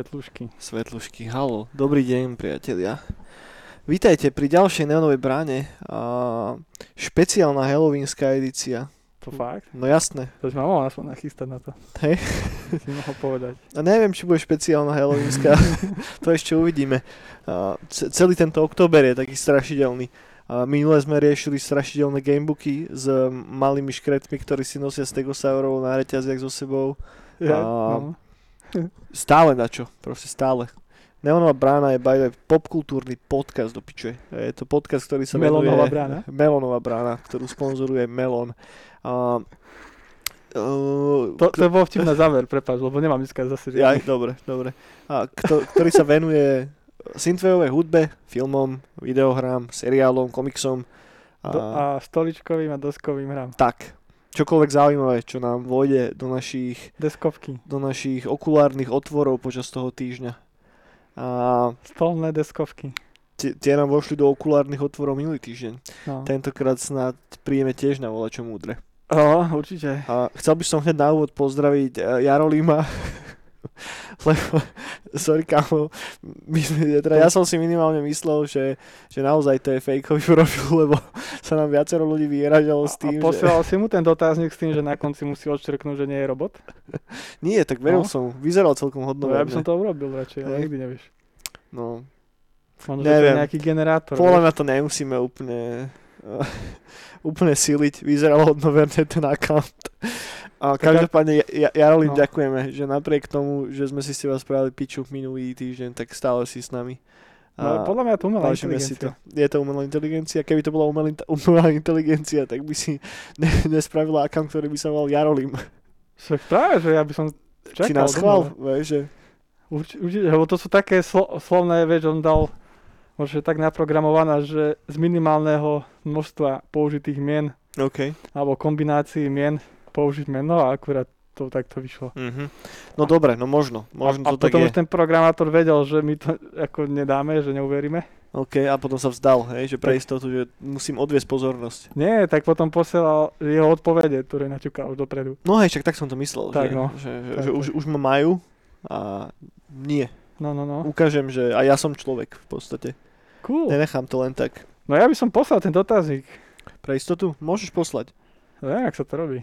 Svetlušky. Svetlušky, halo, dobrý deň priatelia. Vítajte pri ďalšej neonovej bráne. A špeciálna halloweenská edícia. To fakt? No jasné. To si ma mohol aspoň nachystať na to. Hej. si mohol povedať. A neviem, či bude špeciálna halloweenská. to ešte uvidíme. A celý tento október je taký strašidelný. Minule sme riešili strašidelné gamebooky s malými škretmi, ktorí si nosia stegosaurov na reťaziach so sebou. Ja, A- no. Stále na čo, proste stále. Neonová brána je by popkultúrny podcast do piče. Je to podcast, ktorý sa Melónová venuje... brána? Melónová brána, ktorú sponzoruje Melon. A, uh, To, to bol vtip na záver, prepáč, lebo nemám dneska zase ja, žiadny. dobre, dobre. A, kto, ktorý sa venuje synthwaveovej hudbe, filmom, videohrám, seriálom, komiksom. A, Do, a stoličkovým a doskovým hrám. tak, čokoľvek zaujímavé, čo nám vojde do našich Deskovky. do našich okulárnych otvorov počas toho týždňa. A Stolné deskovky. tie, tie nám vošli do okulárnych otvorov minulý týždeň. No. Tentokrát snad príjeme tiež na volačo múdre. O, určite. A chcel by som hneď na úvod pozdraviť eh, Jarolíma, lebo, sorry kámo, my teda ja som si minimálne myslel, že, že naozaj to je fejkový profil, lebo sa nám viacero ľudí vyražalo s A tým, že... posielal si mu ten dotáznik s tým, že na konci musí odštrknúť, že nie je robot? Nie, tak veril No. som, vyzeral celkom No, hodno. ja by som to urobil radšej, ale nikdy nevieš. No, Možno, že to je Neviem. nejaký generátor. Podľa mňa to nemusíme úplne úplne siliť. Vyzeralo hodnoverne ten account. A každopádne, ja, Jarolím, No. ďakujeme, že napriek tomu, že sme si s teba spravili piču minulý týždeň, tak stále si s nami. No, podľa mňa to umelá vážime si to. inteligencia. Je to umelá inteligencia. Keby to bola umelá, umelá inteligencia, tak by si ne, nespravila account, ktorý by sa volal Jarolím. Však práve, že ja by som čakal. Či nás chval, že-. Urč, určite, lebo to sú také slo, slovné, vieš, on dal možno tak naprogramovaná, že z minimálneho množstva použitých mien OK. alebo kombinácií mien použiť meno a akurát to takto vyšlo. Mhm. No dobre, no možno. Možno a, a to tak potom je. už ten programátor vedel, že my to ako nedáme, že neuveríme. OK, a potom sa vzdal, hej, že pre istotu, že musím odviesť pozornosť. Nie, tak potom posielal jeho odpovede, ktoré naťukal už dopredu. No hej, však tak som to myslel, Tak že, no. že, že, Tak, že tak. už, už ma majú a nie. No, no, no. Ukážem, že aj ja som človek v podstate. Cool. Nenechám to len tak. No ja by som poslal ten dotazník. Pre istotu môžeš poslať. Neviem, jak sa to robí.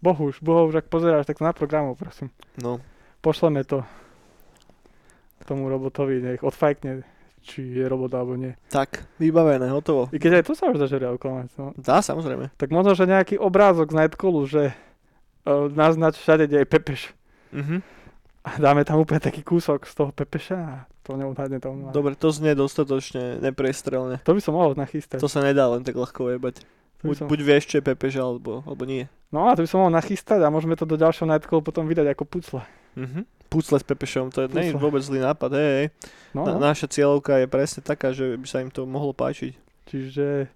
Bohuž, bohu, už ak pozeráš, tak to na programu, prosím. No, Pošleme to tomu robotovi, nech odfajkne, či je robot alebo nie. tak, vybavené, hotovo. I keď aj to sa už dá že reálkovať, no. Dá, samozrejme. Tak možno, že nejaký obrázok z Nightcallu, že uh, naznač všade, kde je Pepeš. Mhm. A dáme tam úplne taký kúsok z toho Pepeša a to neodhadne to. No. Dobre, to znie dostatočne nepriestrelne. To by som mohol nachystať. To sa nedá len tak ľahko jebať. Buď, som... buď vieš, čo je Pepež, alebo, alebo nie. No a to by som mohol nachystať a môžeme to do ďalšieho Nightcallu potom vydať ako pucle. Mhm. Pucle s Pepešom, to je nie je vôbec zlý nápad, hej, hej. No, Na, no. naša cieľovka je presne taká, že by sa im to mohlo páčiť. Čiže...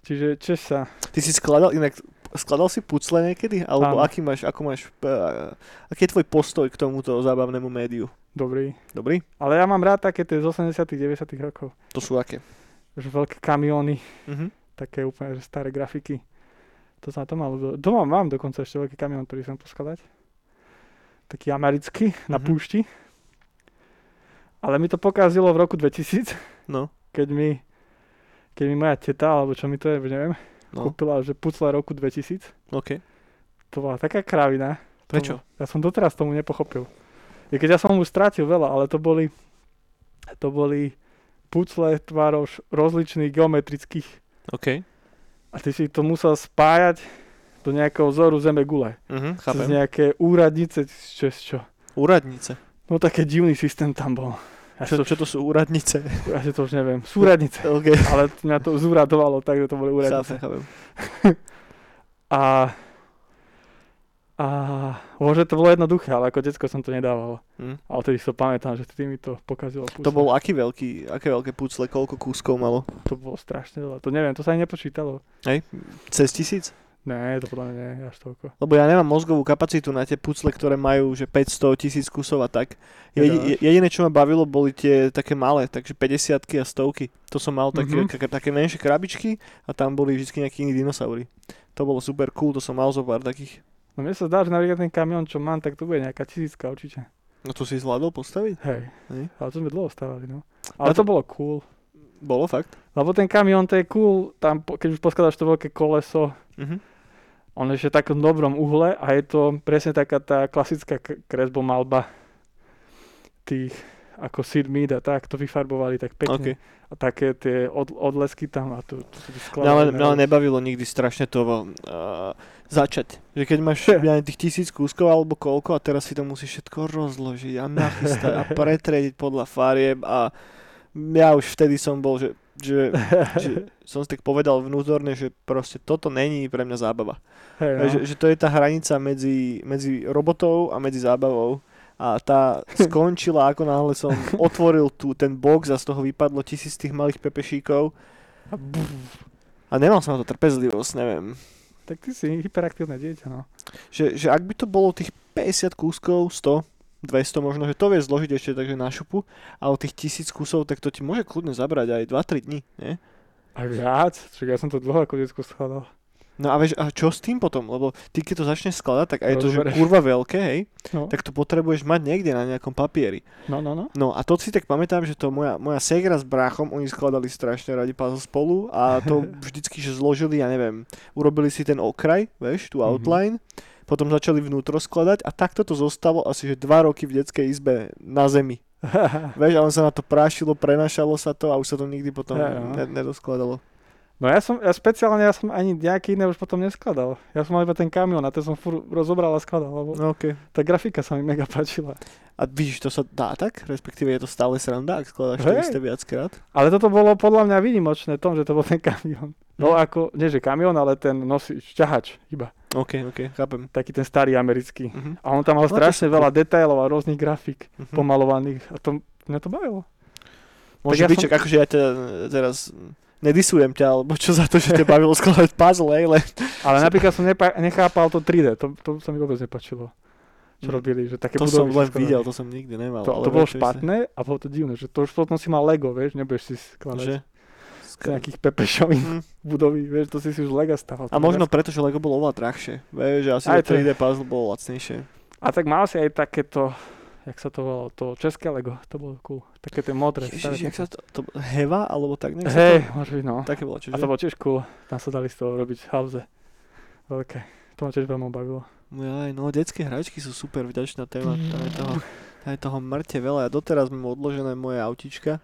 Čiže Češ sa... Ty si skladal, inak skladal si pucle niekedy? Alebo Áno. aký máš, ako máš, uh, aký je tvoj postoj k tomuto zábavnému médiu? Dobrý. Dobrý? Ale ja mám rád také tie z 80 90 rokov. To sú aké? Že veľké kamióny, Mhm. Také úplne že staré grafiky. To sa to malo. Do... Doma mám dokonca ešte veľký kamión, ktorý chcem poskladať. Taký americký, na Mhm. púšti. Ale mi to pokazilo v roku 2000, No, keď mi, keď mi moja teta, alebo čo mi to je, neviem, no, kúpila, že pucle roku 2000. OK. To bola taká kravina. Prečo? Ja som doteraz tomu nepochopil. I keď ja som už strátil veľa, ale to boli, to boli pucle tvárov rozličných geometrických. OK. A ty si to musel spájať do nejakého vzoru zeme gule. Cez chápem. nejaké úradnice, čo, čo. Úradnice. No také divný systém tam bol. Ja Čo, to, čo to sú úradnice? ja si to už neviem. Súradnice. OK. Ale mňa to zúradovalo, takže to boli Chápem, úradnice. chápem. A, a možno to bolo jednoduché, ale ako detsko som to nedával. Hm. Ale tedy si to pamätám, že ty mi to pokazilo. To bol aký veľký, aké veľké pucle, koľko kúskov malo? To bolo strašne veľa. To neviem, to sa ani nepočítalo. Hej? Cez tisíc? Ne, to podľa mňa nie, až toľko. Lebo ja nemám mozgovú kapacitu na tie pucle, ktoré majú že 500 tisíc kusov a tak. Jedi, jediné, čo ma bavilo, boli tie také malé, takže 50 a stovky. To som mal také, Mhm. mm-hmm. také menšie krabičky a tam boli vždy nejakí iní dinosaury. To bolo super cool, to som mal zo pár takých. No mne sa zdá, že napríklad ten kamión, čo mám, tak to bude nejaká tisícka určite. No to si zvládol postaviť? Hej. Hej. Ale to sme dlho stávali, no. Ale to- to bolo cool. Bolo fakt? Lebo ten kamión, to je cool, tam, keď už poskladaš to veľké koleso, Mhm. on je v takom dobrom uhle a je to presne taká tá klasická kresbomalba tých ako Sid Mead a tak, to vyfarbovali tak pekne. OK. A také tie od, odlesky tam a to, to, to Mňa len, mňa len nebavilo nikdy strašne to uh, začať. Že keď máš ja, tých tisíc kúskov alebo koľko a teraz si to musíš všetko rozložiť a nachystať a pretriediť podľa farieb a ja už vtedy som bol, že, že, že som si tak povedal vnútorne, že proste toto není pre mňa zábava. Hej, no. No. Že, že to je tá hranica medzi, medzi robotou a medzi zábavou. A tá skončila, ako náhle som otvoril tu ten box a z toho vypadlo tisíc tých malých pepešíkov. A buf, A nemal som na to trpezlivosť, neviem. Tak ty si hyperaktívne dieťa, no. Že, že ak by to bolo tých 50 kúskov, 100, 200 možno, že to vie zložiť ešte takže na šupu, ale tých tisíc kusov, tak to ti môže kľudne zabrať aj 2-3 dní, nie? A viac? Čiže ja som to dlho ako detsko skladal. No a vieš, a čo s tým potom? Lebo ty keď to začneš skladať, tak aj to, že kurva veľké, hej, No, tak to potrebuješ mať niekde na nejakom papieri. no, no, no. No a to si tak pamätám, že to moja, moja segra s bráchom, oni skladali strašne radi puzzle spolu a to vždycky, že zložili, ja neviem, urobili si ten okraj, vieš, tú Mhm. outline, potom začali vnútro skladať a takto to zostalo asi, že dva roky v detskej izbe na zemi. Vieš, a on sa na to prášilo, prenašalo sa to a už sa to nikdy potom Ja, no. ne, nedoskladalo. No ja som, ja špeciálne, ja som ani nejaké iné už potom neskladal. Ja som mal iba ten kamión a ten som fur rozobral a skladal, lebo No okej. tá grafika sa mi mega páčila. A vidíš, to sa dá tak? Respektíve je to stále sranda, ak skladáš to Hej. isté viackrát? Ale toto bolo podľa mňa výnimočné tom, že to bol ten kamión. No ako, nie že kamión, ale ten nosič, ťahač iba. OK, OK, chápem. Taký ten starý americký. Mhm. A on tam mal No to strašne super. veľa detailov a rôznych grafik Mhm. pomalovaných. A to, mňa to bavilo. Môže byť, som- akože ja ťa teraz nedisujem ťa, alebo čo za to, že ťa bavilo skladať puzzle, hej, ale... Ale napríklad som nepa- nechápal to 3D, to, to sa mi vôbec nepačilo. Čo Mm. robili, že také To som len videl, to som nikdy nemal. To, to bolo špatné a bolo to divné, že to už potom si mal Lego, vieš, nebudeš si skladať Že? z nejakých pepešovín Mhm. budovy, vieš, to si si už z Lega staval. A možno preto, že Lego bolo oveľa drahšie. Vieš, že asi Aj to to je. 3D puzzle bolo lacnejšie. A tak mal si aj takéto, jak sa to volalo, to české Lego, to bolo cool. Také tie modré. staré Ježiš, jak sa to, to... Heva, alebo tak nejak Hej, to... môže byť, no. Také bolo, čiže? A to bolo tiež cool. Tam sa dali z toho robiť halze. Veľké. To ma tiež veľmi bavilo. Jaj, no detské hračky sú super vďačná téma. Tam je toho, tam je toho mŕte veľa. Ja doteraz mám odložené moje autička.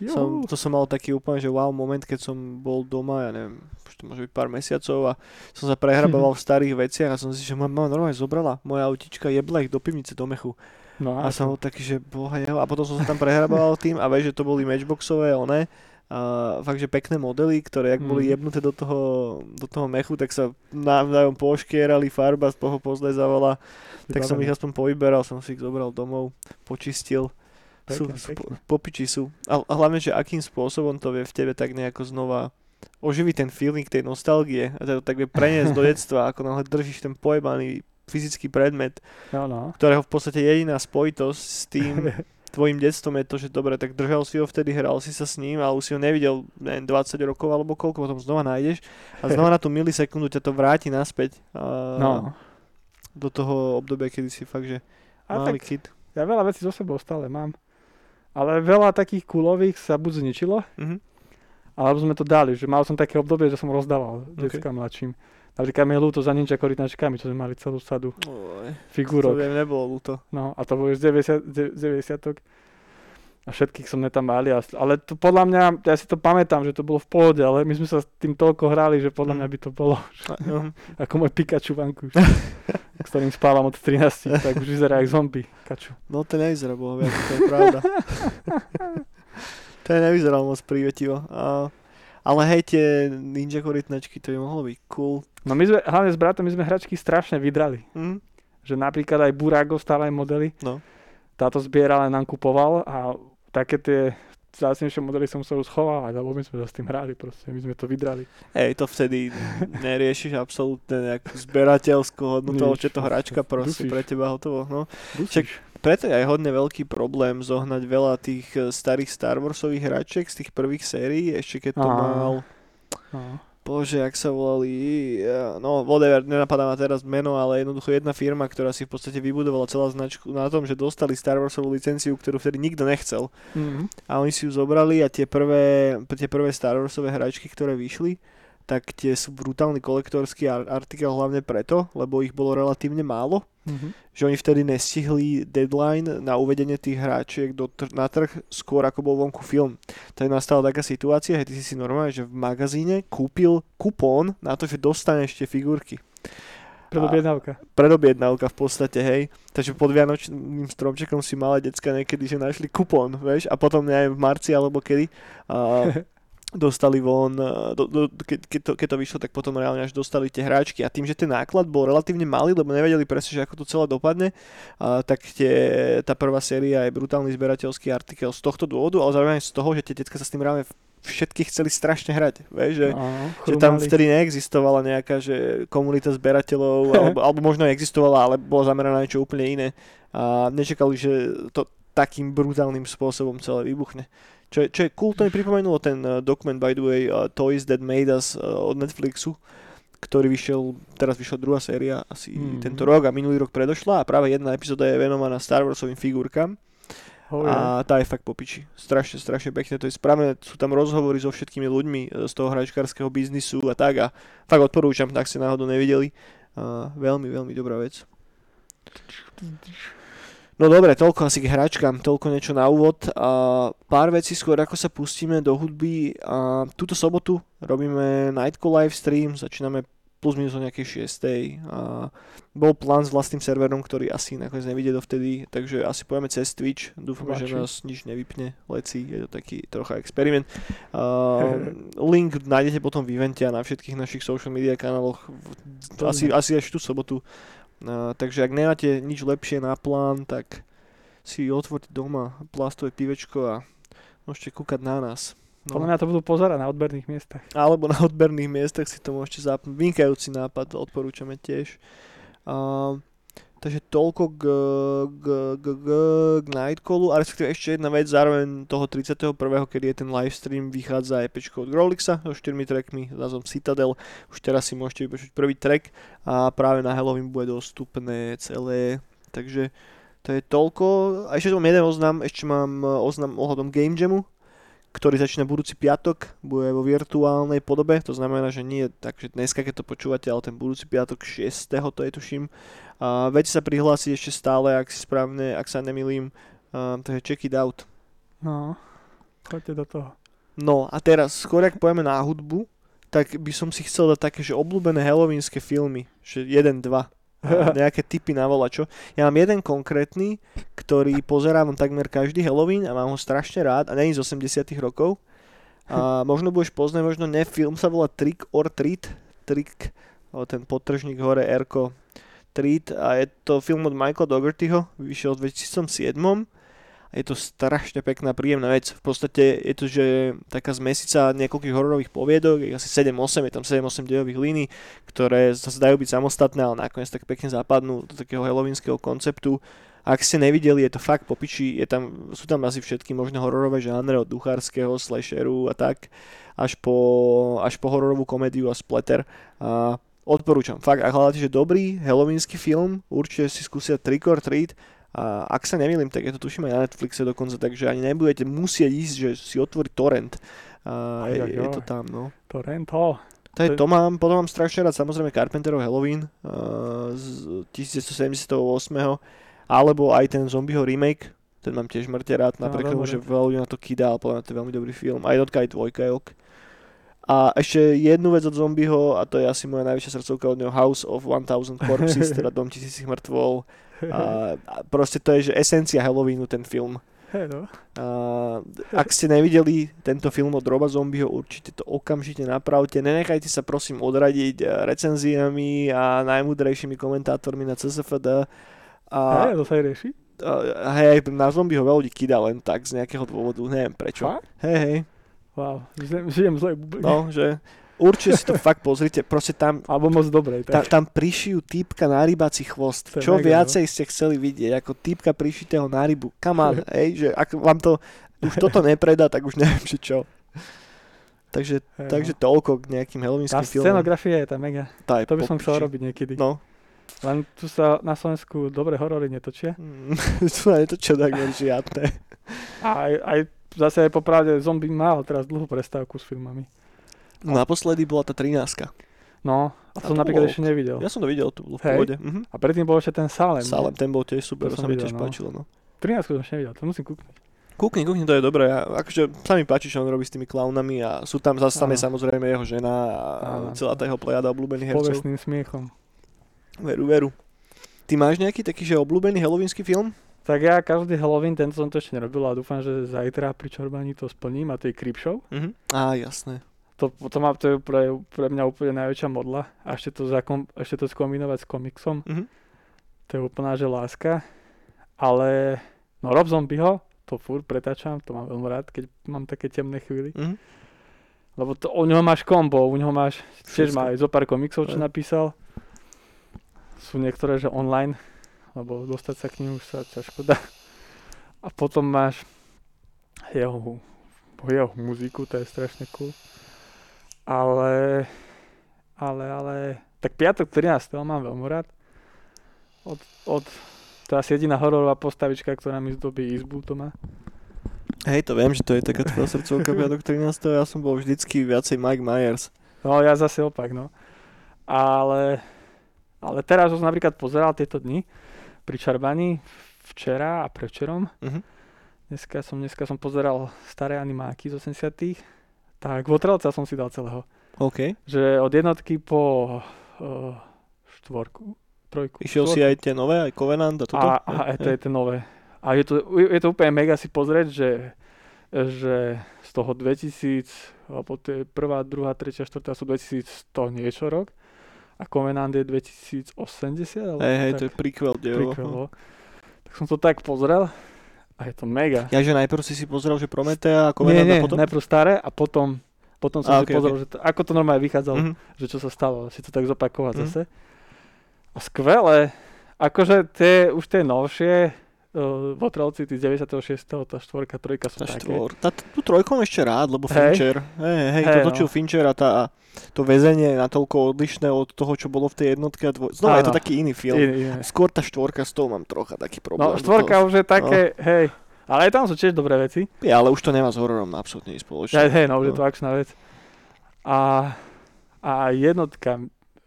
Som, to som mal taký úplne, že wow moment, keď som bol doma, ja neviem, už to môže byť pár mesiacov a som sa prehrabával v starých veciach a som si, že moja mama normálne zobrala moje autička, jebla ich do pivnice, do mechu. No, A som bol taký, že boha jeho, a potom som sa tam prehrabával tým a vieš, že to boli matchboxové, one, a fakt, že pekné modely, ktoré ak boli Mm. jebnuté do toho, do toho mechu, tak sa navzájom poškierali, farba z toho pozlezávala, tak som ich aspoň povyberal, som si ich zobral domov, počistil. Pekne, sú, pekne. popiči sú. A, hlavne, že akým spôsobom to vie v tebe tak nejako znova oživiť ten feeling tej nostalgie a to tak vie preniesť do detstva, ako náhle držíš ten pojebaný fyzický predmet, No, no. ktorého v podstate jediná spojitosť s tým tvojim detstvom je to, že dobre, tak držal si ho vtedy, hral si sa s ním, ale už si ho nevidel neviem, 20 rokov alebo koľko, potom znova nájdeš a znova na tú milisekundu ťa to vráti naspäť a, no. do toho obdobia, kedy si fakt, že A malý tak kid. ja veľa vecí so sebou stále mám. Ale veľa takých kulových sa buď zničilo, Mhm. alebo sme to dali. Že mal som také obdobie, že som rozdával Ok. detskám mladším. Napríklad mi je ľúto za ninja korytnačkami, čo sme mali celú sadu Oj, to figúrok. viem, nebolo ľúto. No a to boli z 90, z 90 a všetkých som tam mali. a- Ale to podľa mňa, ja si to pamätám, že to bolo v pohode, ale my sme sa s tým toľko hrali, že podľa Mm. mňa by to bolo A, ako môj Pikachu vanku, s ktorým spávam od 13, tak už vyzerá jak zombie. Kaču. No to nevyzerá bohovia, to je pravda. to je nevyzeral moc prívetivo. A, ale hej, tie ninja korytnačky, to by mohlo byť cool. No my sme, hlavne s bratom, my sme hračky strašne vydrali. Hm? Že napríklad aj Burago stále aj modely. No. Táto zbieral a nám kupoval a také tie zácnejšie modely som musel schovávať, lebo my sme sa s tým hrali proste, my sme to vydrali. Hej, to vtedy neriešiš absolútne nejakú zberateľskú hodnotu, čo je to hračka dusíš. proste pre teba hotovo. No. Dusíš. Preto je aj hodne veľký problém zohnať veľa tých eh, starých Star Warsových hračiek z tých prvých sérií, ešte keď to Á. mal No. bože, jak sa volali, eh, no whatever, nenapadá ma teraz meno, ale jednoducho jedna firma, ktorá si v podstate vybudovala celá značku na tom, že dostali Star Warsovú licenciu, ktorú vtedy nikto nechcel. Mm-hmm. A oni si ju zobrali a tie prvé, tie prvé Star Warsové hračky, ktoré vyšli, tak tie sú brutálny kolektorský artikel hlavne preto, lebo ich bolo relatívne málo. Mm-hmm. Že oni vtedy nestihli deadline na uvedenie tých hráčiek do tr- na trh skôr ako bol vonku film. Tak nastala taká situácia, že ty si si normálne, že v magazíne kúpil kupón na to, že dostaneš tie figurky. Predobjednávka. Predobjednávka v podstate, hej. Takže pod Vianočným stromčekom si malé decka niekedy, že našli kupón, vieš, a potom neviem, v marci alebo kedy. A dostali von, eh, do, do, ke, keď, to, keď to vyšlo, tak potom reálne až dostali tie hráčky. A tým, že ten náklad bol relatívne malý, lebo nevedeli presne, že ako to celé dopadne, a, tak tie, tá prvá séria je brutálny zberateľský artikel z tohto dôvodu, ale zároveň z toho, že tie detka sa s tým reálne všetky chceli strašne hrať, vieš, že, Áno, že tam vtedy neexistovala nejaká že komunita zberateľov, alebo, alebo možno existovala, ale bola zameraná na niečo úplne iné. A nečakali, že to takým brutálnym spôsobom celé vybuchne. Čo je, čo je cool, to mi pripomenulo ten uh, dokument, by the way, uh, Toys That Made Us uh, od Netflixu, ktorý vyšiel, teraz vyšla druhá séria asi mm-hmm. tento rok a minulý rok predošla a práve jedna epizóda je venovaná Star Warsovým figurkám. Oh, a tá je fakt popiči. Strašne, strašne pekne to je správne. Sú tam rozhovory so všetkými ľuďmi z toho hračkárskeho biznisu a tak a fakt odporúčam, tak ste náhodou nevideli. Uh, veľmi, veľmi dobrá vec. No dobre, toľko asi k hračkám, toľko niečo na úvod. A pár vecí skôr, ako sa pustíme do hudby. A túto sobotu robíme Nightcall live stream, začíname plus minus o nejakej 6. A bol plán s vlastným serverom, ktorý asi nakoniec nevidie dovtedy, takže asi pojeme cez Twitch. Dúfam, že nás nič nevypne, leci, je to taký trocha experiment. Uh, link nájdete potom v evente a na všetkých našich social media kanáloch asi, asi až tú sobotu No, takže ak nemáte nič lepšie na plán, tak si otvorte doma plastové pivečko a môžete kúkať na nás. No. Podľa mňa to budú pozerať na odberných miestach. Alebo na odberných miestach si to môžete zapnúť. Vynikajúci nápad, odporúčame tiež. Uh, Takže toľko k, k, k, k, k Nightcallu, a respektíve ešte jedna vec, zároveň toho 31. kedy je ten livestream, vychádza EPčko od Grolixa so 4 trackmi s názvom Citadel. Už teraz si môžete vypočuť prvý track a práve na Halloween bude dostupné celé. Takže to je toľko. A ešte mám jeden oznam, ešte mám oznam ohľadom Game Jamu, ktorý začína budúci piatok, bude vo virtuálnej podobe, to znamená, že nie tak, že dneska, keď to počúvate, ale ten budúci piatok 6. to je tuším. A viete sa prihlásiť ešte stále, ak si správne, ak sa nemilím, uh, takže check it out. No, choďte do toho. No a teraz, skôr ak pojeme na hudbu, tak by som si chcel dať také, že obľúbené halloweenské filmy, že jeden, dva nejaké typy na volačo. Ja mám jeden konkrétny, ktorý pozerám takmer každý Halloween a mám ho strašne rád a není z 80 rokov. A možno budeš poznať, možno ne, film sa volá Trick or Treat. Trick, ten potržník hore, Erko Treat a je to film od Michaela Doughertyho, vyšiel v 2007 je to strašne pekná, príjemná vec. V podstate je to, že taká zmesica niekoľkých hororových poviedok, je asi 7-8, je tam 7-8 dejových línií, ktoré sa dajú byť samostatné, ale nakoniec tak pekne zapadnú do takého halloweenskeho konceptu. Ak ste nevideli, je to fakt popiči, je tam, sú tam asi všetky možné hororové žánre od duchárskeho, slasheru a tak, až po, až po hororovú komédiu a splatter. A odporúčam, fakt, ak hľadáte, že dobrý halloweensky film, určite si skúsia Trick or Treat, a ak sa nemýlim, tak je to tuším aj na Netflixe dokonca, takže ani nebudete musieť ísť, že si otvoriť torrent. A je, je to tam, no. Torrent, ho. To, je, to mám, potom mám strašne rád samozrejme Carpenterov Halloween uh, z 1978, alebo aj ten Zombieho remake, ten mám tiež mŕte rád, napriek tomu, že veľa ľudí na to kydá, ale podľa to je veľmi dobrý film. Aj jednotka, aj dvojka je ok. A ešte jednu vec od Zombieho, a to je asi moja najvyššia srdcovka od neho, House of 1000 Corpses, teda Dom tisícich mŕtvol. A, a proste to je, že esencia Halloweenu ten film. Hey no. A, ak ste nevideli tento film od Roba Zombieho, určite to okamžite napravte. Nenechajte sa prosím odradiť eh, recenziami a najmudrejšími komentátormi na CSFD. A, hey, to sa aj rieši? Hej, na Zombieho veľa ľudí kýda len tak z nejakého dôvodu, neviem prečo. Hej, hej. Wow, žijem zle No, že Určite si to fakt pozrite, proste tam... Alebo moc dobre. Ta, tam prišijú týpka na rybací chvost. Čo mega, viacej no? ste chceli vidieť, ako týpka prišitého na rybu. Come on, hej, že ak vám to už toto nepredá, tak už neviem, že čo. Takže, Hej, takže no. toľko k nejakým Tá halloweenským filmom. scenografia je tá mega. Tá je To by som chcel robiť niekedy. No. Len tu sa na Slovensku dobre horory netočia. Mm, tu je to čo tak žiadne. A aj, aj zase aj popravde zombie mal teraz dlhú prestávku s filmami. No, naposledy bola tá 13. No, a to som to napríklad bolo ešte nevidel. Ja som to videl, tu bolo v Hej. pohode. Mhm. A predtým bol ešte ten Salem. Salem, ten bol tiež super, To sa mi tiež no. páčilo. No. 13 som ešte nevidel, to musím kúknuť. Kúkni, kúkni, to je dobré. Ja, akože sa mi páči, čo on robí s tými klaunami a sú tam, zase tam je samozrejme jeho žena a Áno. celá tá jeho plejada obľúbených hercov. Povestným smiechom. Veru, veru. Ty máš nejaký taký, že obľúbený halloweensky film? Tak ja každý Halloween, tento som to ešte nerobil a dúfam, že zajtra pri čorbaní to splním a to je Creepshow. Mhm. Á, jasné. To, to, má, to je pre, pre mňa úplne najväčšia modla. A ešte to, zakom, ešte to skombinovať s komiksom. Mhm. To je úplná, že láska. Ale no Rob Zombieho, to furt pretáčam, to mám veľmi rád, keď mám také temné chvíli. Mhm. Lebo to, u neho máš kombo, u neho máš, tiež má aj zo pár komiksov, čo napísal. Sú niektoré, že online, lebo dostať sa k nim už sa ťažko dá. A potom máš jeho, jeho muziku, to je strašne cool. Ale, ale, ale, tak piatok 13. mám veľmi rád. Od, od, to je asi jediná hororová postavička, ktorá mi zdobí izbu, to má. Hej, to viem, že to je taká tvoja srdcovka piatok 13. Ja som bol vždycky viacej Mike Myers. No ja zase opak, no. Ale, ale teraz som napríklad pozeral tieto dni pri čarbaní včera a prevčerom. Mhm. Dneska som, dneska som pozeral staré animáky z 80 Tak Votrelca som si dal celého. OK. Že od jednotky po uh, štvorku, trojku. Išiel si štvorku. aj tie nové, aj Covenant a toto? A, a aj to je tie nové. A je to, je to úplne mega si pozrieť, že, že z toho 2000, alebo to je prvá, druhá, tretia, štvrtá sú 2100 niečo rok. A Covenant je 2080. Alebo Hej, hej, to je prequel dievo. prequel, no. Tak som to tak pozrel a je to mega. Ja, že najprv si si pozrel, že Prometea a nie, Covenant nie, a potom? najprv staré a potom, potom som A, si okej, pozrel, že to, ako to normálne vychádzalo, Mhm. že čo sa stalo, si to tak zopakovať Mhm. zase. A skvelé, akože tie, už tie novšie, uh, Votrelci, tí z 96. tá štvorka, trojka sú Tá také. štvor. Tá, tú trojku mám ešte rád, lebo Hej. Fincher. Hej, hej, Hej, to točil no. Fincher a tá, to väzenie je natoľko odlišné od toho, čo bolo v tej jednotke a dvoj... Znova je to Áno. taký iný film. Iné. Skôr tá štvorka s tou mám trocha taký problém. No štvorka už je také, hej, ale aj tam sú tiež dobré veci. je, ale už to nemá s hororom absolútne nič spoločné. hej, no už je No. to akčná vec. A, a jednotka,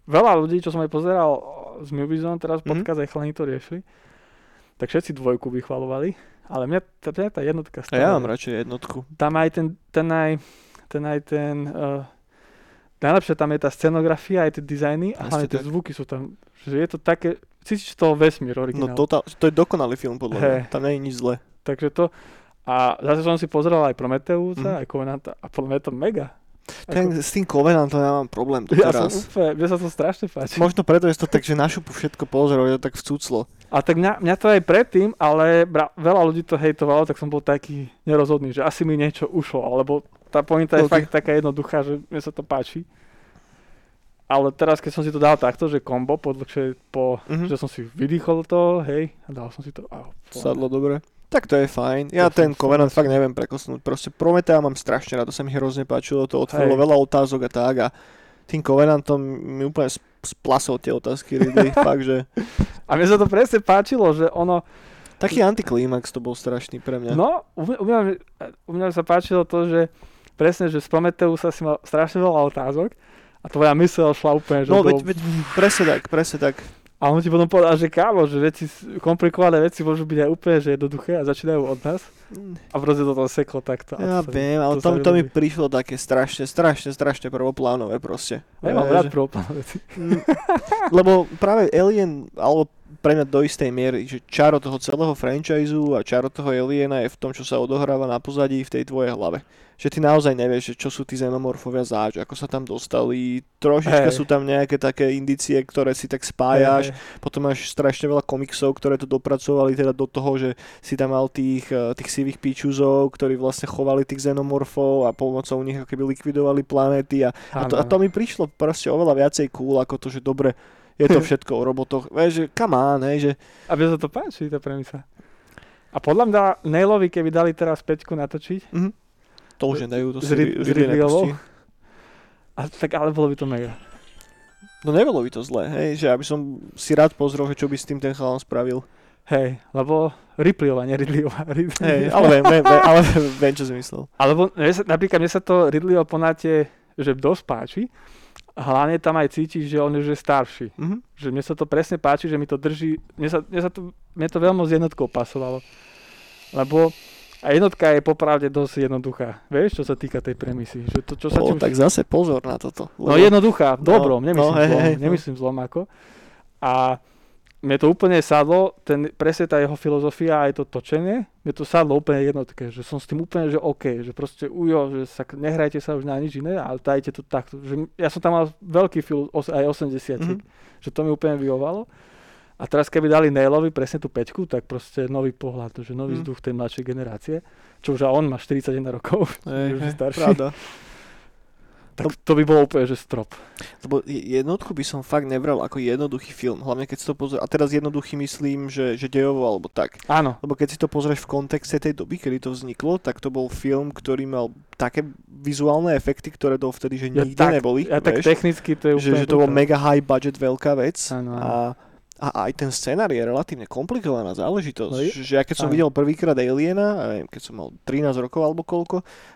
veľa ľudí, čo som aj pozeral z Movizone, teraz Mhm. podcast aj chalani to riešili, tak všetci dvojku vychvalovali, ale mňa, tá, mňa tá jednotka A ja stále- mám radšej jednotku. tam aj ten, ten aj, ten aj ten, uh, najlepšie tam je tá scenografia, aj tie dizajny a hlavne tie tak. zvuky sú tam, že je to také, cítiš to vesmír No originál. to, to je dokonalý film podľa mňa. Hej. Tam nie je nič zle. Takže to, a zase som si pozrel aj Prometeus Mhm. aj Covenanta a podľa mňa je to mega. Ten, Ako- s tým Covenantom ja mám problém ja som doteraz. úplne, mne sa to strašne páči. Možno preto je to tak, že na šupu všetko je to tak vcúclo. A tak mňa, mňa to aj predtým, ale bra, veľa ľudí to hejtovalo, tak som bol taký nerozhodný, že asi mi niečo ušlo, alebo tá pointa je Ok. fakt taká jednoduchá, že mne sa to páči. Ale teraz, keď som si to dal takto, že kombo, po, dlhšej- po Mhm. že som si vydýchol to, hej, a dal som si to. A, Sadlo dobre. Tak to je fajn. Ja To ten Covenant fakt neviem prekosnúť. Proste Prometea mám strašne rád, to sa mi hrozne páčilo, to otvorilo veľa otázok a tak a tým Covenantom mi úplne sp- splasol tie otázky Ridley, fakt, že a mne sa to presne páčilo, že ono, taký antiklimax to bol strašný pre mňa. no, u mňa, u, mňa, u mňa sa páčilo to, že presne, že z Prometeusa si mal strašne veľa otázok a tvoja mysel šla úplne, že no do... veď, veď, presne tak, presne tak. A on ti potom povedal, že kámo, že veci, komplikované veci môžu byť aj úplne že jednoduché a začínajú od nás. A proste to tam seklo takto. Ja to viem, ale to to, to mi prišlo také strašne, strašne, strašne prvoplánové proste. Ja mám Eh, rád že- prvoplán veci. Mm, Lebo práve Alien, alebo pre mňa do istej miery, že čaro toho celého franchiseu a čaro toho Aliena je v tom, čo sa odohráva na pozadí v tej tvojej hlave. Že ty naozaj nevieš, čo sú tí xenomorfovia zač, ako sa tam dostali. Trošička Hej. sú tam nejaké také indície, ktoré si tak spájaš. Hej. Potom máš strašne veľa komiksov, ktoré to dopracovali teda do toho, že si tam mal tých, eh, tých sivých píčuzov, ktorí vlastne chovali tých xenomorfov a pomocou nich ako keby likvidovali planéty a a to, a to mi prišlo proste oveľa viacej cool ako to, že dobre, je to všetko o robotoch. Vieš, že come on, hej, že A mne sa to páči, tá premisa. A podľa mňa Nailovi, keby dali teraz peťku natočiť, to už nedajú, to si Ridleyovou? nepustí. A tak ale bolo by to mega. No nebolo by to zlé, hej, že aby som si rád pozrel, že čo by s tým ten chalan spravil. Hej, lebo Ripleyová, nie Ridleyová. Rid- Hej, ale viem, viem, ale viem, čo si myslel. Alebo napríklad mne sa to Ridleyho ponáte, že dosť páči. A hlavne tam aj cítiš, že on je že starší. Mhm. Že mne sa to presne páči, že mi to drží, mne, sa, mne, sa to, mne to veľmi s jednotkou pasovalo. Lebo a jednotka je popravde dosť jednoduchá. Vieš, čo sa týka tej premisy. Že to, čo sa O, už... tak zase pozor na toto. No jednoduchá, v dobrom, No, nemyslím no, hej, zlom, hej, no. nemyslím zlom ako. A mne to úplne sadlo, ten, presne tá jeho filozofia aj to točenie, mne to sadlo úplne jednotke, že som s tým úplne, že OK, že proste ujo, že sa, nehrajte sa už na nič iné, ale dajte to takto. Že ja som tam mal veľký fil, os, aj 80 Mhm. že to mi úplne vyhovalo. A teraz keby dali Nailovi presne tú peťku, tak proste nový pohľad, že nový Mhm. vzduch tej mladšej generácie. Čo už a on má 41 rokov, už je starší. pravda. tak to by bolo úplne, že strop. Lebo je- jednotku by som fakt nebral ako jednoduchý film, hlavne keď si to pozrie, a teraz jednoduchý myslím, že, že dejovo alebo tak. Áno, Lebo keď si to pozrieš v kontexte tej doby, kedy to vzniklo, tak to bol film, ktorý mal také vizuálne efekty, ktoré dovtedy že Ja nikde tak- neboli. ja tak vieš? technicky to je že, úplne že to bol mega high budget veľká vec Áno, áno. a, a aj ten scenár je relatívne komplikovaná záležitosť. No je- že ja keď som áno. videl prvýkrát Aliena, ja neviem, keď som mal 13 rokov alebo koľko, a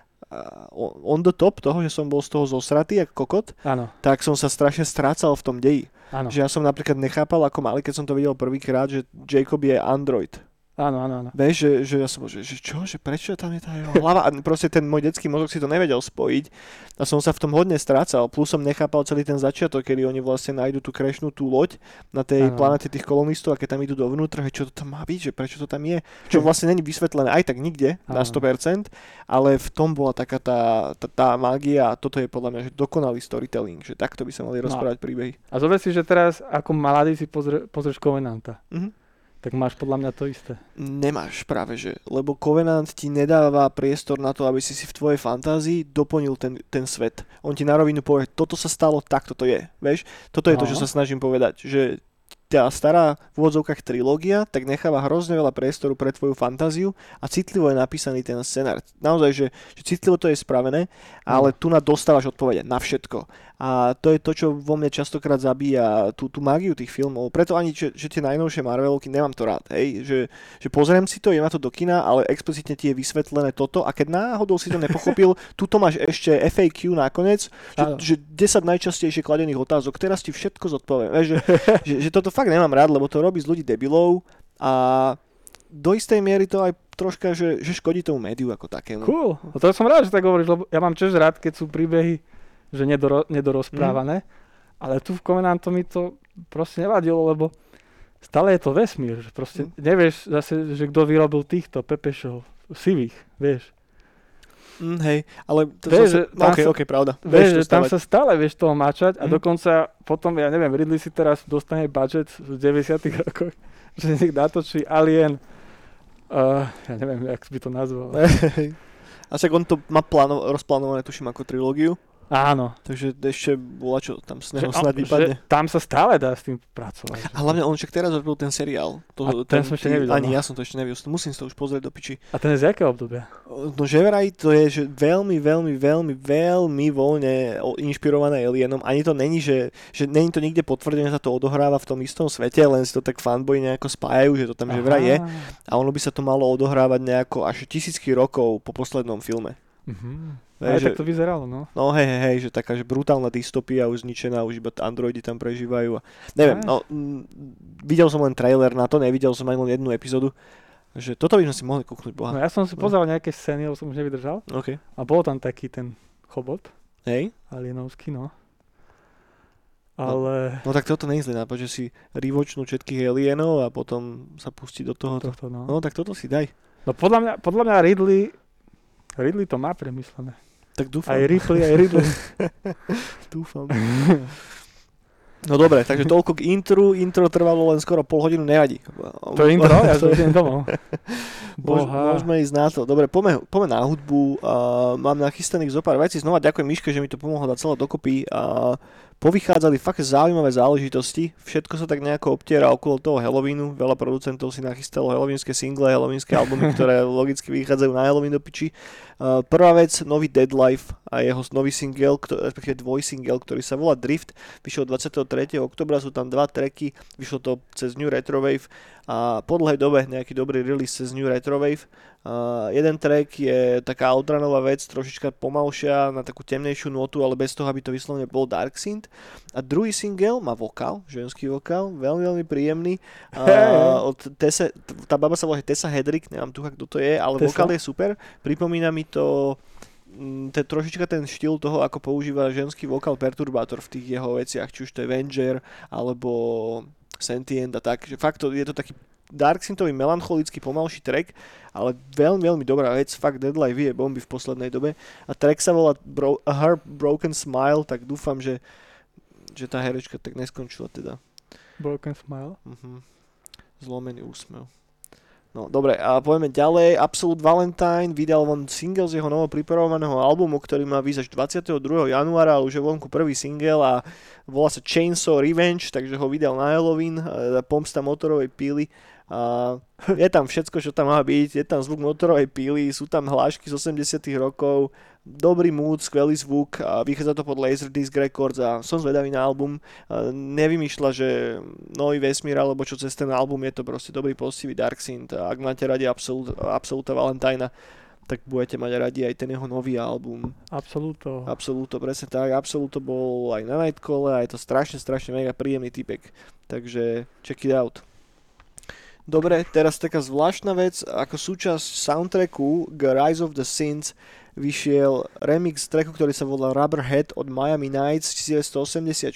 on on the top toho, že som bol z toho zosratý ako kokot, Áno, tak som sa strašne strácal v tom deji. áno, Že ja som napríklad nechápal ako malý, keď som to videl prvýkrát, že Jacob je android. Áno, áno, áno. Vieš, že, že ja som bol, že, že čo, že prečo tam je tá jeho hlava? A proste ten môj detský mozog si to nevedel spojiť a som sa v tom hodne strácal. Plus som nechápal celý ten začiatok, kedy oni vlastne nájdu tú krešnú tú loď na tej planete tých kolonistov a keď tam idú dovnútra, čo to tam má byť, že prečo to tam je. Čo vlastne není vysvetlené aj tak nikde na Áno. 100%, ale v tom bola taká tá, tá, tá mágia a toto je podľa mňa že dokonalý storytelling, že takto by sa mali No. rozprávať príbehy. A zober si, že teraz ako mladý si pozrie, pozrieš Covenanta, Mhm. Tak máš podľa mňa to isté. Nemáš práve, že, lebo Covenant ti nedáva priestor na to, aby si si v tvojej fantázii doplnil ten, ten svet. On ti na rovinu povie, toto sa stalo, takto to je. Vieš, toto je to, No. čo sa snažím povedať, že tá stará v úvodzovkách trilógia tak necháva hrozne veľa priestoru pre tvoju fantáziu a citlivo je napísaný ten scenár. Naozaj, že, že citlivo to je spravené, ale tu na dostávaš odpovede na všetko. A to je to, čo vo mne častokrát zabíja tú, tú mágiu tých filmov. Preto ani, že, že tie najnovšie Marvelovky nemám to rád. Hej? Že, že pozriem si to, idem na to do kina, ale explicitne ti je vysvetlené toto a keď náhodou si to nepochopil, tuto máš ešte FAQ nakoniec, Áno. že, že 10 najčastejšie kladených otázok, teraz ti všetko zodpoviem. Vieš, že, že, že toto fakt nemám rád, lebo to robí z ľudí debilov a do istej miery to aj troška, že, že škodí tomu médiu ako takému. Cool. No to som rád, že tak hovoríš, lebo ja mám tiež rád, keď sú príbehy, že nedoro, nedorozprávané, ale tu v Covenantu mi to proste nevadilo, lebo stále je to vesmír, že proste Mm. nevieš zase, že kto vyrobil týchto pepešov, sivých, vieš. Mm, hej, ale to Vieš, že tam ok, sa- ok, pravda. Vieš, že tam sa stále vieš toho mačať a Mhm. dokonca potom, ja neviem, Ridley si teraz dostane budget v 90 rokoch, že nech natočí Alien, uh, ja neviem, jak by to nazval. A však on to má pláno, rozplánované, tuším, ako trilógiu, Áno. takže ešte bola čo tam z neho snad vypadne. tam sa stále dá s tým pracovať. že- A hlavne on však teraz robil ten seriál. To, A ten som ešte nevidel, Ani no. ja som to ešte nevidel, musím si to už pozrieť do piči. A ten je z jakého obdobia? No že vraj to je že veľmi, veľmi, veľmi, veľmi voľne inšpirované Alienom. Ani to není, že, že není to nikde potvrdené, že sa to odohráva v tom istom svete, len si to tak fanboy nejako spájajú, že to tam že vraj je. A ono by sa to malo odohrávať nejako až tisícky rokov po poslednom filme. Mhm. Hej, Aj že- tak to vyzeralo, no. No hej, hej, hej, že taká že brutálna dystopia už zničená, už iba androidi tam prežívajú. A neviem, Aj. no, mm, videl som len trailer na to, nevidel som ani len jednu epizódu. Že toto by sme si mohli kúknuť, no. boha. Ja som si pozeral nejaké scény, lebo som už nevydržal. OK. A bol tam taký ten chobot, Hej, alienovský, no. Ale no tak toto nie je zlý nápad, že si rivočnú všetkých alienov a potom sa pustí do toho. tohto, no. No tak toto si daj. No podľa mňa, podľa mňa Ridley, Ridley to má premyslené. Tak dúfam. Aj Ripley, aj Ridley. dúfam. No dobre, takže toľko k intru. Intro trvalo len skoro pol hodinu, nevadí. To je intro, ja To idem domov. Boha. môžeme ísť na to. Dobre, poďme, poďme na hudbu. Uh, mám nachystaných zo pár vecí. Znova ďakujem Miške, že mi to pomohlo dať celé dokopy. A povychádzali fakt zaujímavé záležitosti. Všetko sa tak nejako obtiera okolo toho Halloweenu. Veľa producentov si nachystalo halloweenské single, halloweenské albumy, ktoré logicky vychádzajú na Halloween do piči. Uh, prvá vec, nový Deadlife a jeho nový single, respektíve dvojsingle, ktorý sa volá Drift, vyšiel 23. oktobra, sú tam dva tracky, vyšlo to cez New Retrowave a po dlhej dobe nejaký dobrý release cez New Retrowave. Uh, jeden track je taká outranová vec, trošička pomalšia, na takú temnejšiu notu, ale bez toho, aby to vyslovene bol Dark Synth. A druhý single má vokál, ženský vokál, veľmi, veľmi príjemný. Uh, od Tessa, tá baba sa volá Tessa Hedrick, neviem tu, kto to je, ale Tessa? vokál je super. Pripomína mi to mm, ten, trošička ten štýl toho, ako používa ženský vokál perturbátor v tých jeho veciach, či už to je Venger, alebo Sentient a tak, že fakt to, je to taký Dark Synthový melancholický pomalší track, ale veľmi, veľmi dobrá vec, fakt Deadlife vie bomby v poslednej dobe a track sa volá Bro- A Broken Smile, tak dúfam, že, že tá herečka tak neskončila teda. Broken Smile? Uh-huh. Zlomený úsmev. No dobre, a poďme ďalej. Absolute Valentine vydal von single z jeho novo pripravovaného albumu, ktorý má výsť až 22. januára, ale už je vonku prvý single a volá sa Chainsaw Revenge, takže ho vydal na Halloween, pomsta motorovej píly a je tam všetko, čo tam má byť, je tam zvuk motorovej píly, sú tam hlášky z 80 rokov, dobrý mood, skvelý zvuk a vychádza to pod Laserdisc Records a som zvedavý na album. Nevymýšľa, že nový vesmír alebo čo cez ten album je to proste dobrý postivý Dark Synth a ak máte radi Absolut, Absoluta Valentina, tak budete mať radi aj ten jeho nový album. Absoluto. Absoluto, presne tak. Absoluto bol aj na Nightcall a je to strašne, strašne mega príjemný typek. Takže check it out. Dobre, teraz taká zvláštna vec, ako súčasť soundtracku k Rise of the Sins vyšiel remix tracku, ktorý sa volá Rubberhead od Miami Nights 1984.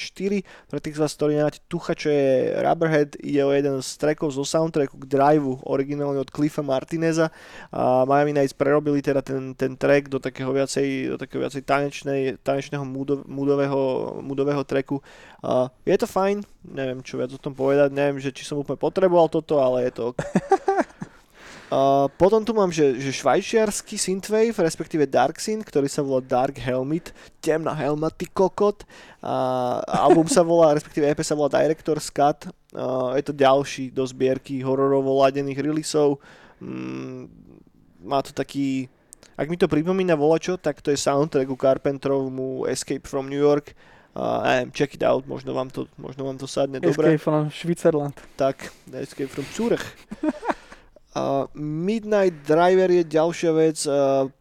Pre tých z vás, ktorí nemáte tucha, čo je Rubberhead, ide o jeden z trackov zo soundtracku k Driveu, originálne od Cliffa Martineza. A Miami Nights prerobili teda ten, ten track do takého viacej, do takého viacej tanečnej, tanečného moodov, moodového, moodového tracku. A je to fajn, neviem čo viac o tom povedať, neviem, že či som úplne potreboval toto, ale je to Uh, potom tu mám, že, že švajčiarsky synthwave, respektíve Dark Synth, ktorý sa volá Dark Helmet, temná helma, ty kokot. Uh, album sa volá, respektíve EP sa volá Director's Cut. Uh, je to ďalší do zbierky hororovo ladených releaseov. Mm, má to taký... Ak mi to pripomína volačo, tak to je soundtrack u Carpenterovmu Escape from New York. Uh, neviem, check it out, možno vám to, možno vám to sadne dobre. Escape from Switzerland. Tak, Escape from Zurich. Uh, Midnight Driver je ďalšia vec uh,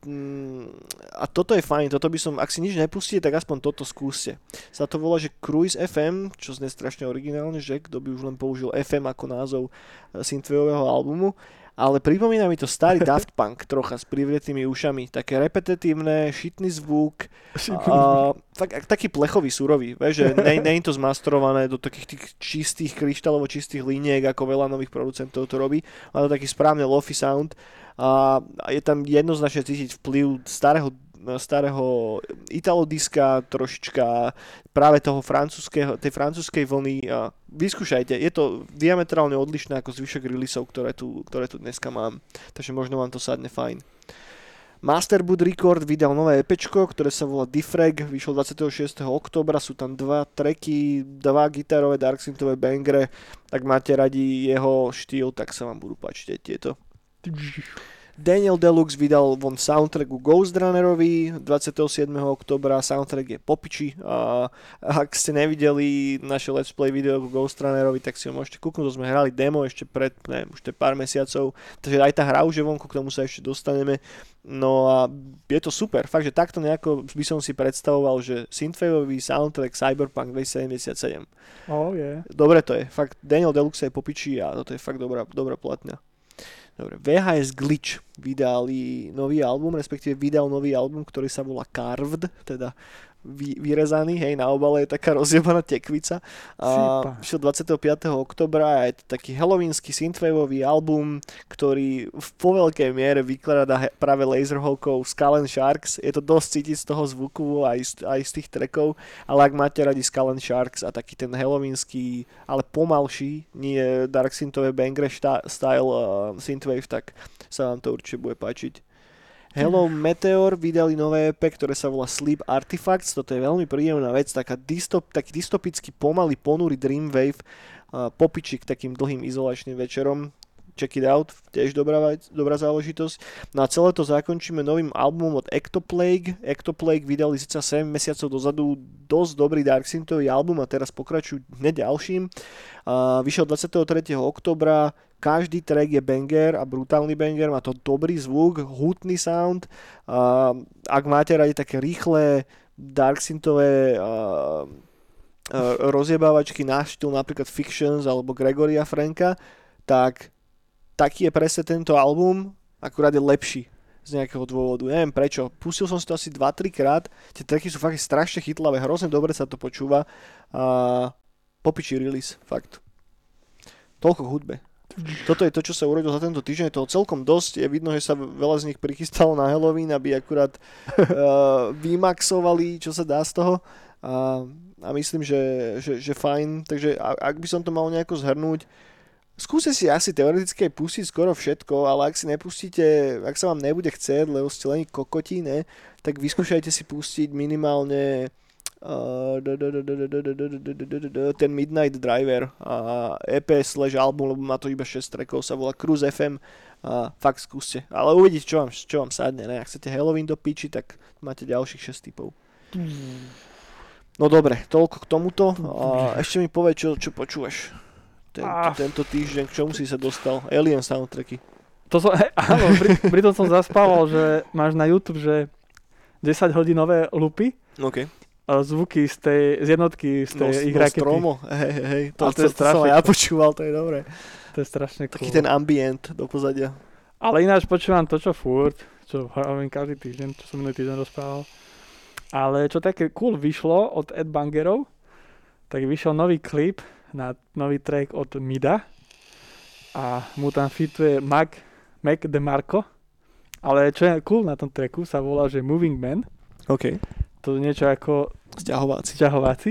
a toto je fajn, toto by som, ak si nič nepustíte, tak aspoň toto skúste. Sa to volá, že Cruise FM, čo znie strašne originálne, že kto by už len použil FM ako názov synthwaveového albumu ale pripomína mi to starý Daft Punk trocha s privretými ušami. Také repetitívne, šitný zvuk, a, tak, taký plechový, surový. Vieš, že nie, je to zmasterované do takých tých čistých, kryštálovo čistých liniek, ako veľa nových producentov to robí. Má to taký správne lofi sound a je tam jednoznačne cítiť vplyv starého starého italodiska, trošička práve toho francúzského, tej francúzskej vlny. Vyskúšajte, je to diametrálne odlišné ako zvyšok releaseov, ktoré tu, ktoré tu dneska mám. Takže možno vám to sadne fajn. Masterboot Record vydal nové EP, ktoré sa volá Diffrag, vyšlo 26. oktobra, sú tam dva tracky, dva gitarové darksynthové bangre, ak máte radi jeho štýl, tak sa vám budú páčiť tieto. Daniel Deluxe vydal von soundtrack u Ghost Runnerovi 27. oktobra, soundtrack je popiči a ak ste nevideli naše let's play video ku Ghost Runnerovi, tak si ho môžete kúknúť, to sme hrali demo ešte pred, neviem, už to pár mesiacov, takže aj tá hra už je vonku, k tomu sa ešte dostaneme. No a je to super, fakt, že takto nejako by som si predstavoval, že synthwaveový soundtrack Cyberpunk 2077. Oh, yeah. Dobre to je, fakt Daniel Deluxe je popičí a toto je fakt dobrá, dobrá platňa. Dobre, VHS Glitch vydali nový album, respektíve vydal nový album, ktorý sa volá Carved, teda vy, vyrezaný, hej, na obale je taká rozjebaná tekvica. A šiel 25. oktobra a je to taký halloweensky synthwaveový album, ktorý v po veľkej miere vykladá práve Laserhawkov Skull and Sharks. Je to dosť cítiť z toho zvuku aj z, aj z tých trekov, ale ak máte radi Skull and Sharks a taký ten halloweensky, ale pomalší, nie Dark Synthwave Bangre style uh, synthwave, tak sa vám to určite bude páčiť. Hello Meteor vydali nové EP, ktoré sa volá Sleep Artifacts. Toto je veľmi príjemná vec, taká dystop, taký dystopický, pomalý, ponurý Dreamwave, popičik takým dlhým izolačným večerom check it out, tiež dobrá, dobrá záležitosť. No celé to zakončíme novým albumom od Ectoplague. Ectoplague vydali síce 7 mesiacov dozadu dosť dobrý Dark Synthový album a teraz pokračujú hneď ďalším. Uh, vyšiel 23. oktobra, každý track je banger a brutálny banger, má to dobrý zvuk, hutný sound. Uh, ak máte radi také rýchle Dark Synthové uh, rozjebávačky na štýl napríklad Fictions alebo Gregoria Franka, tak taký je presne tento album, akurát je lepší z nejakého dôvodu. Neviem prečo. Pustil som si to asi 2-3 krát. Tie tracky sú fakt strašne chytlavé, hrozne dobre sa to počúva. A popičí release, fakt. Toľko k hudbe. Toto je to, čo sa urodilo za tento týždeň. Je toho celkom dosť. Je vidno, že sa veľa z nich prichystalo na Halloween, aby akurát uh, vymaxovali, čo sa dá z toho. A, a myslím, že, že, že fajn. Takže ak by som to mal nejako zhrnúť, skúste si asi teoreticky pustiť skoro všetko, ale ak si nepustíte, ak sa vám nebude chcieť, lebo ste len kokotí, ne, tak vyskúšajte si pustiť minimálne ten Midnight Driver a EP slash album, lebo má to iba 6 trackov, sa volá Cruise FM a fakt skúste. Ale uvidíte, čo vám, čo vám sadne. Ne? Ak chcete Halloween do piči, tak máte ďalších 6 typov. No dobre, toľko k tomuto. A ešte mi povedz, čo, čo počúvaš ten, ah. tento týždeň, k čomu si sa dostal? Alien soundtracky. To som, he, áno, pri, pri tom som zaspával, že máš na YouTube, že 10 hodinové lupy. OK. A zvuky z tej, z jednotky, z tej no, ich no, rakety. Stromo, hej, hej, to, to, to, to som ja počúval, to je dobré. To je strašne cool. Taký ten ambient do pozadia. Ale ináč počúvam to, čo furt, čo hovorím každý týždeň, čo som minulý týždeň rozprával. Ale čo také cool vyšlo od Ed Bangerov, tak vyšiel nový klip, na nový track od Mida a mu tam fituje Mac, Mac DeMarco. Ale čo je cool na tom tracku, sa volá, že Moving Man. OK. To je niečo ako... Sťahováci. Sťahováci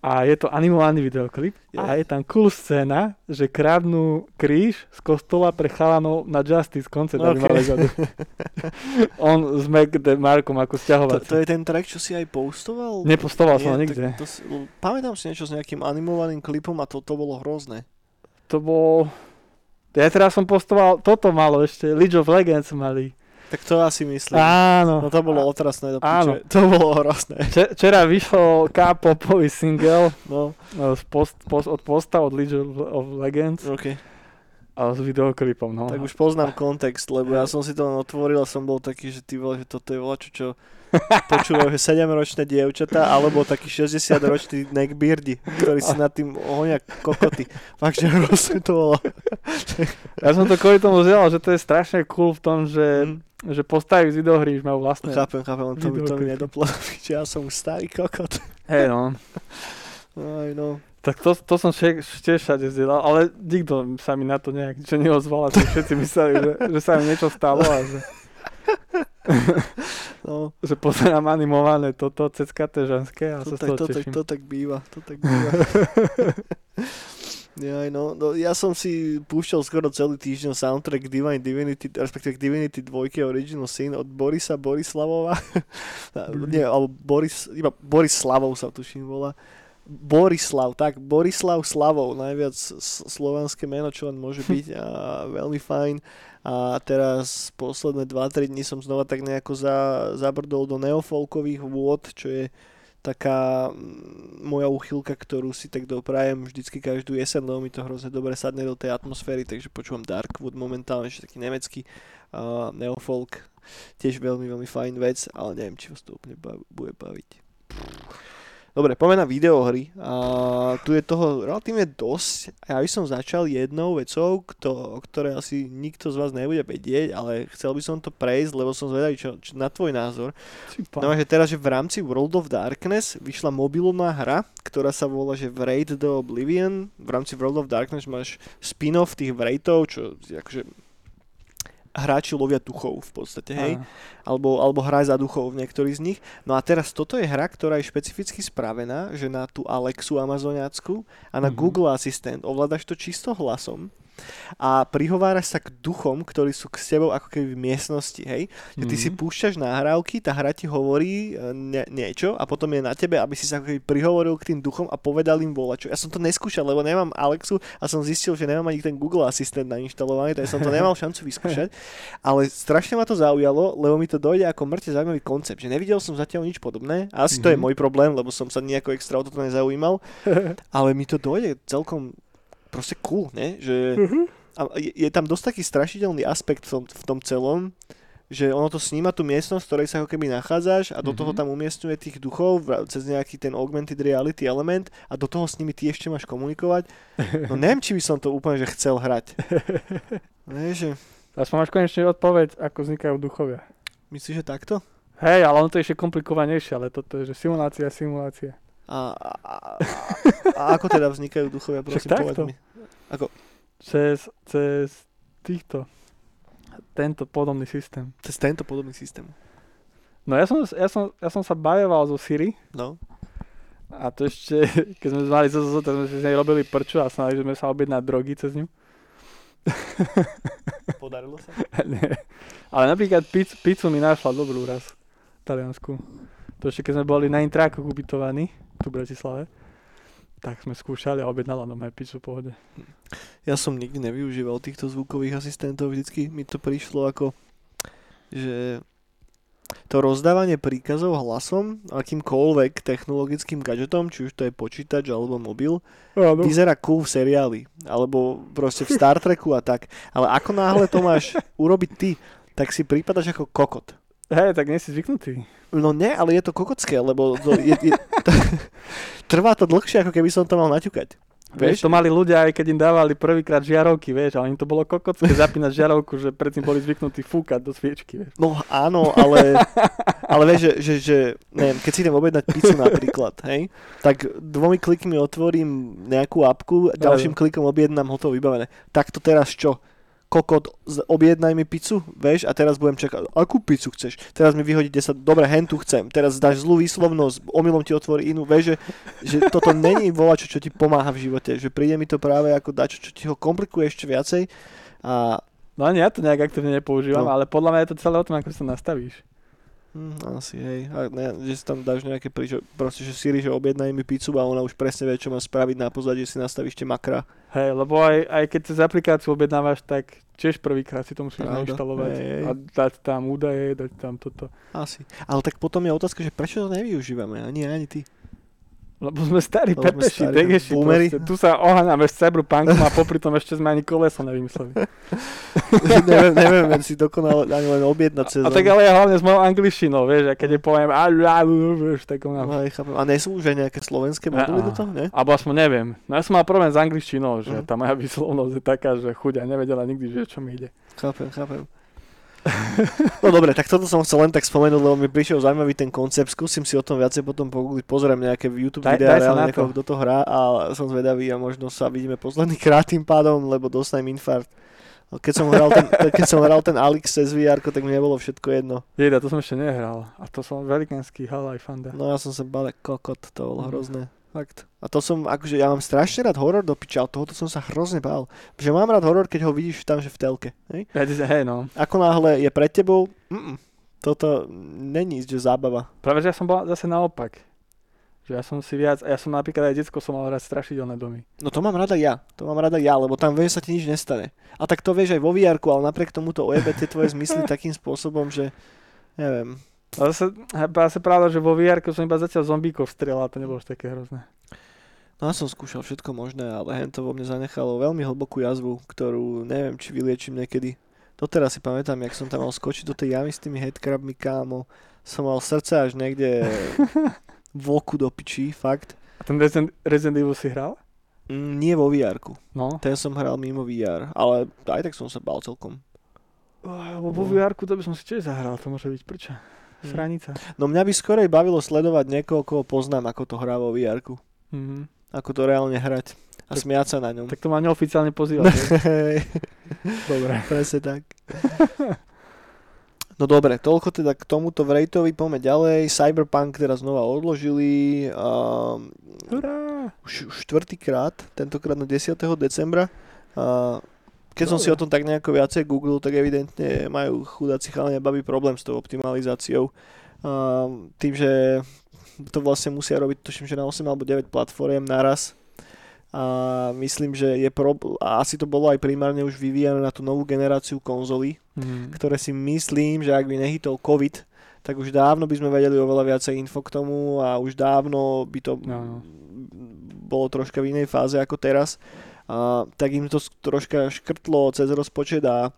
a je to animovaný videoklip yeah. a je tam cool scéna, že kradnú kríž z kostola pre chalanov na Justice koncert okay. On s Mac Markom ako sťahovací. To, to, je ten track, čo si aj postoval? Nepostoval Nie, som ho nikde. To, to, pamätám si niečo s nejakým animovaným klipom a to, to bolo hrozné. To bol... Ja teraz som postoval, toto malo ešte, League of Legends mali. Tak to asi myslím. Áno. No to bolo otrasné do Áno. To bolo hrozné. Včera vyšiel K-popový single no. no. z post, post, od posta od League of Legends. Okay. A s videoklipom, no. Tak už poznám kontext, lebo ja som si to len otvoril a som bol taký, že ty vole, že toto je volačo, čo počúvajú 7-ročné dievčatá, alebo taký 60-ročný neckbeardy, ktorý si nad tým honia kokoty. Fakt, že to bolo. ja som to kvôli tomu vzal, že to je strašne cool v tom, že mm že postavy z videohry už majú vlastné Chápem, chápem, to, mi, to mi nedoplo, že ja som už starý kokot. Hej no. Aj no. Tak to, to som tiež všade zdieľal, ale nikto sa mi na to nejak čo neozval, a všetci mysleli, že, že sa mi niečo stalo a že... No. že pozerám animované toto, ceckaté ženské a to sa tak, to, tak, to tak býva, to tak býva. Ja, no, no, ja som si púšťal skoro celý týždeň soundtrack Divine Divinity, respektíve Divinity 2 Original Sin od Borisa Borislavova. Nie, alebo Boris, iba Boris Slavov sa tuším volá. Borislav, tak, Borislav Slavov, najviac slovanské meno, čo len môže byť a veľmi fajn. A teraz posledné 2-3 dní som znova tak nejako za, zabrdol do neofolkových vôd, čo je taká mm, moja uchylka, ktorú si tak doprajem vždycky každú jesen, lebo mi to hrozne dobre sadne do tej atmosféry, takže počúvam Darkwood momentálne, ešte taký nemecký uh, neofolk, tiež veľmi, veľmi fajn vec, ale neviem, či vás to úplne bav- bude baviť. Dobre, poďme na videohry. A tu je toho relatívne dosť. Ja by som začal jednou vecou, kto, o ktorej asi nikto z vás nebude vedieť, ale chcel by som to prejsť, lebo som zvedavý čo, čo, na tvoj názor. No, že teraz, že v rámci World of Darkness vyšla mobilná hra, ktorá sa volá, že Wraith the Oblivion. V rámci World of Darkness máš spin-off tých Wraithov, čo akože hráči lovia duchov v podstate, hej? Alebo, alebo hraj za duchov v niektorých z nich. No a teraz toto je hra, ktorá je špecificky spravená, že na tú Alexu amazoniacku a na mm-hmm. Google Assistant ovládaš to čisto hlasom a prihováraš sa k duchom, ktorí sú k tebou ako keby v miestnosti, hej? Že ty Mhm. si púšťaš nahrávky, tá hra ti hovorí e, ne, niečo a potom je na tebe, aby si sa ako keby prihovoril k tým duchom a povedal im volačo. Ja som to neskúšal, lebo nemám Alexu a som zistil, že nemám ani ten Google Assistant nainštalovaný, tak som to nemal šancu vyskúšať. Ale strašne ma to zaujalo, lebo mi to dojde ako mŕte zaujímavý koncept, že nevidel som zatiaľ nič podobné. A asi to je Mhm. môj problém, lebo som sa nejako extra o toto nezaujímal. Ale mi to dojde celkom proste cool, ne? Že a je, je tam dosť taký strašidelný aspekt v tom, v tom celom, že ono to sníma tú miestnosť, v ktorej sa ako keby nachádzaš a do toho Mhm. tam umiestňuje tých duchov cez nejaký ten augmented reality element a do toho s nimi ty ešte máš komunikovať. No neviem, či by som to úplne že chcel hrať. Vieš, že Aspoň máš konečne odpoveď, ako vznikajú duchovia. myslíš, že takto? Hej, ale ono to je ešte komplikovanejšie, ale toto je, že simulácia, simulácia. A, a, a, a ako teda vznikajú duchovia, prosím, povedz mi. Cez, cez týchto, tento podobný systém. Cez tento podobný systém. No ja som, ja som, ja som sa bajoval zo Siri No. a to ešte, keď sme mali ZZZ, tak sme si z nej robili prču a snažili sme sa objednať drogy cez ňu. Podarilo sa? Nie. Ale napríklad pizzu, pizzu mi našla dobrú raz Taliansku. To ešte keď sme boli na intrákoch ubytovaní, tu v Bratislave, tak sme skúšali a objednala nám aj pizzu v pohode. Ja som nikdy nevyužíval týchto zvukových asistentov, vždycky mi to prišlo ako, že to rozdávanie príkazov hlasom akýmkoľvek technologickým gadgetom, či už to je počítač alebo mobil, Áno. vyzerá cool v seriáli, alebo proste v Star Treku a tak. Ale ako náhle to máš urobiť ty, tak si prípadaš ako kokot. Hej, tak nie si zvyknutý. No nie, ale je to kokotské, lebo to je, je, trvá to dlhšie, ako keby som to mal naťukať. Vieš, to mali ľudia, aj keď im dávali prvýkrát žiarovky, vieš, ale im to bolo kokocké zapínať žiarovku, že predtým boli zvyknutí fúkať do sviečky, vieš. No áno, ale, ale vieš, že, že, že neviem, keď si idem objednať pizzu napríklad, hej, tak dvomi klikmi otvorím nejakú apku, ďalším klikom objednám hotovo vybavené. Tak to teraz čo? Kokot, objednaj mi pizzu, vieš, a teraz budem čakať, akú pizzu chceš? Teraz mi vyhodí 10, dobre, hen tu chcem, teraz dáš zlú výslovnosť, omylom ti otvorí inú, vieš, že, že toto není volačo, čo ti pomáha v živote, že príde mi to práve ako dačo, čo ti ho komplikuje ešte viacej a No ani ja to nejak aktívne nepoužívam, No. ale podľa mňa je to celé o tom, ako sa nastavíš. Hm, asi, hej. A ne, že si tam dáš nejaké, pri, že, proste, že Siri, že objednaj mi pizzu a ona už presne vie, čo má spraviť na pozadí, že si nastavíš tie makra. Hej, lebo aj, aj keď cez aplikáciu objednávaš, tak tiež prvýkrát si to musíš Pravda. nainštalovať Hej, hej. a dať tam údaje, dať tam toto. Asi. Ale tak potom je otázka, že prečo to nevyužívame, ani ani ty. Lebo sme starí Lebo sme pepeši, starí degeši, boomery. proste. Tu sa oháňame s cyberpunkom a popri tom ešte sme ani koleso nevymysleli. neviem, neviem si dokonale ani len objednať cez... A tak ale ja hlavne s mojou angličtinou, vieš, a keď je poviem a, a, a, vieš, tak ona... No, chápem. A nie sú už aj nejaké slovenské moduly do toho, ne? Alebo aspoň neviem. No ja som mal problém s angličtinou, že Mhm. tá moja výslovnosť je taká, že chuďa nevedela nikdy, že čo mi ide. Chápem, chápem. No dobre, tak toto som chcel len tak spomenúť, lebo mi prišiel zaujímavý ten koncept. Skúsim si o tom viacej potom pogoogliť, pozriem nejaké YouTube Daj- videá, daj reálne niekoho, to. kto to hrá a som zvedavý a možno sa vidíme posledný krát tým pádom, lebo dostanem infarkt. Keď som hral ten, keď som hral ten Alex cez VR, tak mi nebolo všetko jedno. Jeda, to som ešte nehral. A to som velikánsky halaj fanda. No ja som sa bal kokot, to bolo Mhm. hrozné. Fakt. A to som, akože ja mám strašne rád horor do piča, ale tohoto som sa hrozne bál. Že mám rád horor, keď ho vidíš tam, že v telke. Hej? Hej no. Ako náhle je pred tebou, mm, toto není že zábava. Práve, že ja som bol zase naopak. Že ja som si viac, a ja som napríklad aj detsko som mal rád strašidelné domy. No to mám rada ja, to mám rada ja, lebo tam vieš, sa ti nič nestane. A tak to vieš aj vo vr ale napriek tomu to ojebe tie tvoje zmysly takým spôsobom, že neviem. Ale zase, zase pravda, že vo VR som iba zatiaľ zombíkov strieľal a to nebolo až také hrozné. No ja som skúšal všetko možné, ale hen to vo mne zanechalo veľmi hlbokú jazvu, ktorú neviem, či vyliečím niekedy. Doteraz si pamätám, jak som tam mal skočiť do tej jamy s tými headcrabmi, kámo. Som mal srdce až niekde v oku do pičí, fakt. A ten Resident, Resident Evil si hral? Mm, nie vo vr No. Ten som hral mimo VR, ale aj tak som sa bál celkom. Lebo vo VR to by som si tiež zahral, to môže byť prča. Hm. Sranica. No mňa by skorej bavilo sledovať niekoho, koho poznám, ako to hrá vo vr Mhm. Ako to reálne hrať a Tak- smiať sa na ňom. Tak to ma neoficiálne pozývať. Hej, Dobre. Presne tak. No dobre, toľko teda k tomuto Vrejtovi, poďme ďalej. Cyberpunk teraz znova odložili. Um, Hurá! už už štvrtýkrát, tentokrát na 10. decembra. Uh, keď som si o Dobre. tom tak nejako viacej googlil, tak evidentne majú chudáci chalania babi problém s tou optimalizáciou. Um, tým, že to vlastne musia robiť, tuším, že na 8 alebo 9 platform naraz. A myslím, že je prob- a asi to bolo aj primárne už vyvíjane na tú novú generáciu konzolí, Mm. ktoré si myslím, že ak by nehytol COVID, tak už dávno by sme vedeli oveľa viacej info k tomu a už dávno by to No. bolo troška v inej fáze ako teraz. A, tak im to troška škrtlo cez rozpočet a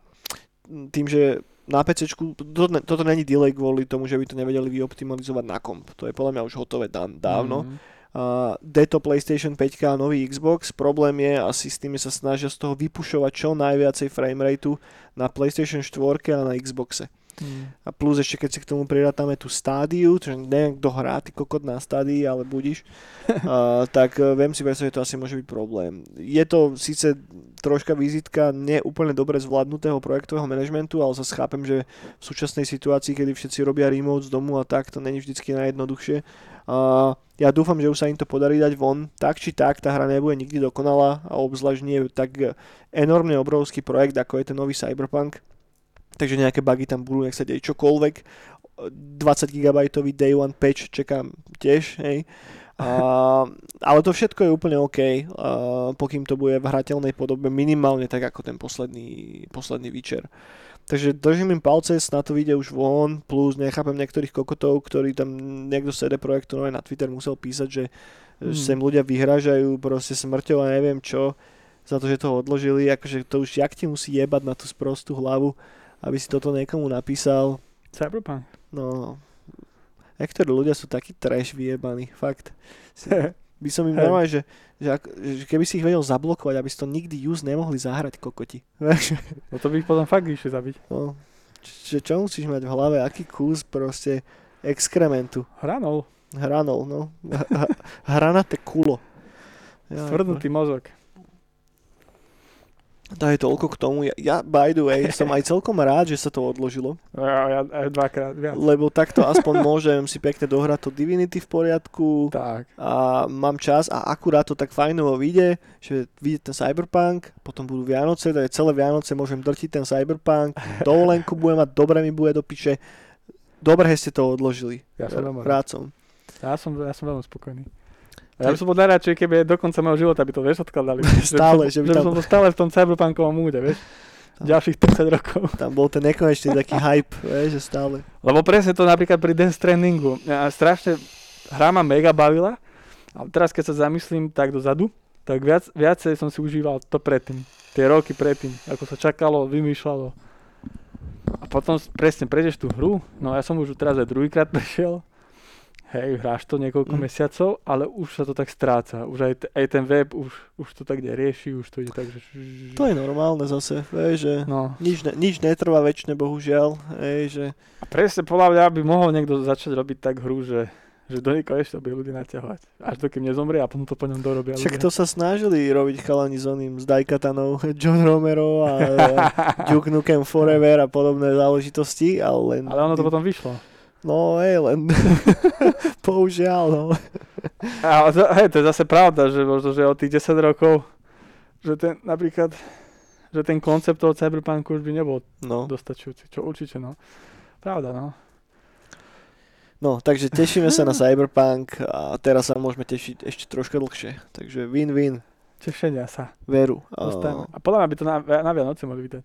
tým, že na PC, to, toto není delay kvôli tomu, že by to nevedeli vyoptimalizovať na komp. To je podľa mňa už hotové dávno. Mm. Uh, Deto PlayStation 5 a nový Xbox. Problém je, asi s tými sa snažia z toho vypušovať čo najviacej framerateu na PlayStation 4 a na Xboxe. Mm. A plus ešte keď si k tomu prirátame tú stádiu, čo neviem kto hrá, ty kokot na stádii, ale budíš, uh, tak uh, viem si predstaviť, že to asi môže byť problém. Je to síce troška vizitka neúplne dobre zvládnutého projektového manažmentu, ale sa chápem, že v súčasnej situácii, kedy všetci robia remote z domu a tak, to není vždycky najjednoduchšie. Uh, ja dúfam, že už sa im to podarí dať von. Tak či tak, tá hra nebude nikdy dokonalá a obzvlášť nie tak enormne obrovský projekt, ako je ten nový Cyberpunk. Takže nejaké bugy tam budú, nech sa deje čokoľvek. 20 GB day one patch čakám tiež, hej. A, ale to všetko je úplne OK, a, pokým to bude v hrateľnej podobe minimálne tak ako ten posledný, posledný Witcher. Takže držím im palce, na to vyjde už von, plus nechápem niektorých kokotov, ktorí tam niekto z CD Projektu nové na Twitter musel písať, že hmm. sem ľudia vyhražajú proste smrťou a neviem čo, za to, že to odložili, akože to už jak ti musí jebať na tú sprostú hlavu, aby si toto niekomu napísal. Cyberpunk. No, niektorí ľudia sú takí trash vyjebaní, fakt. By som im Hej. normálne, že, že, ak, že keby si ich vedel zablokovať, aby si to nikdy use nemohli zahrať kokoti. No to by ich potom fakt išli zabiť. no, že čo musíš mať v hlave, aký kus proste exkrementu. Hranol. Hranol, no. H- Hranaté kulo. Ja, Stvrdnutý mozog. To je toľko k tomu. Ja, ja, by the way, som aj celkom rád, že sa to odložilo, Ja, ja dvakrát viac. lebo takto aspoň môžem si pekne dohrať to Divinity v poriadku Tak. a mám čas a akurát to tak fajnovo vyjde, že vyjde ten Cyberpunk, potom budú Vianoce, takže celé Vianoce môžem drtiť ten Cyberpunk, dovolenku budem mať, dobre mi bude do piče. Dobre ste to odložili. Ja som rád. rád som. Ja som, ja som veľmi spokojný. A ja by som bol najradšej, keby do konca môjho života by to vieš odkladali. Stále, že by, že by tam- som stále v tom cyberpunkovom múde, vieš. Ďalších 30 rokov. Tam bol ten nekonečný taký hype, vieš, že stále. Lebo presne to napríklad pri Death Strandingu. Ja strašne, hra ma mega bavila, ale teraz keď sa zamyslím tak dozadu, tak viac, viacej som si užíval to predtým. Tie roky predtým, ako sa čakalo, vymýšľalo. A potom presne prejdeš tú hru, no ja som už teraz aj druhýkrát prešiel, hej, hráš to niekoľko Mm. mesiacov, ale už sa to tak stráca. Už aj, t- aj ten web, už, už to tak nerieši, už to ide tak, že... To je normálne zase, vieš, že No. nič, ne, nič netrvá väčšine, bohužiaľ, hej, že A presne podľa mňa by mohol niekto začať robiť tak hru, že, že do nekonečna bude ľudí naťahovať. Až dokým nezomrie a potom to po ňom dorobia však ľudia. to sa snažili robiť chalani s oným, s Daikatanou, John Romero a Duke Nukem Forever a podobné záležitosti, ale len... Ale ono to potom vyšlo. No, hej, len... Bohužiaľ, no. A to, hej, to je zase pravda, že možno, že od tých 10 rokov, že ten napríklad, že ten koncept toho cyberpunku už by nebol No, dostačujúci, čo určite, no. Pravda, no. no, takže tešíme sa na Cyberpunk a teraz sa môžeme tešiť ešte troška dlhšie. Takže win-win, Tešenia sa. veru. Dostaneme. A podľa mňa by to na, na Vianoce mohli vydať.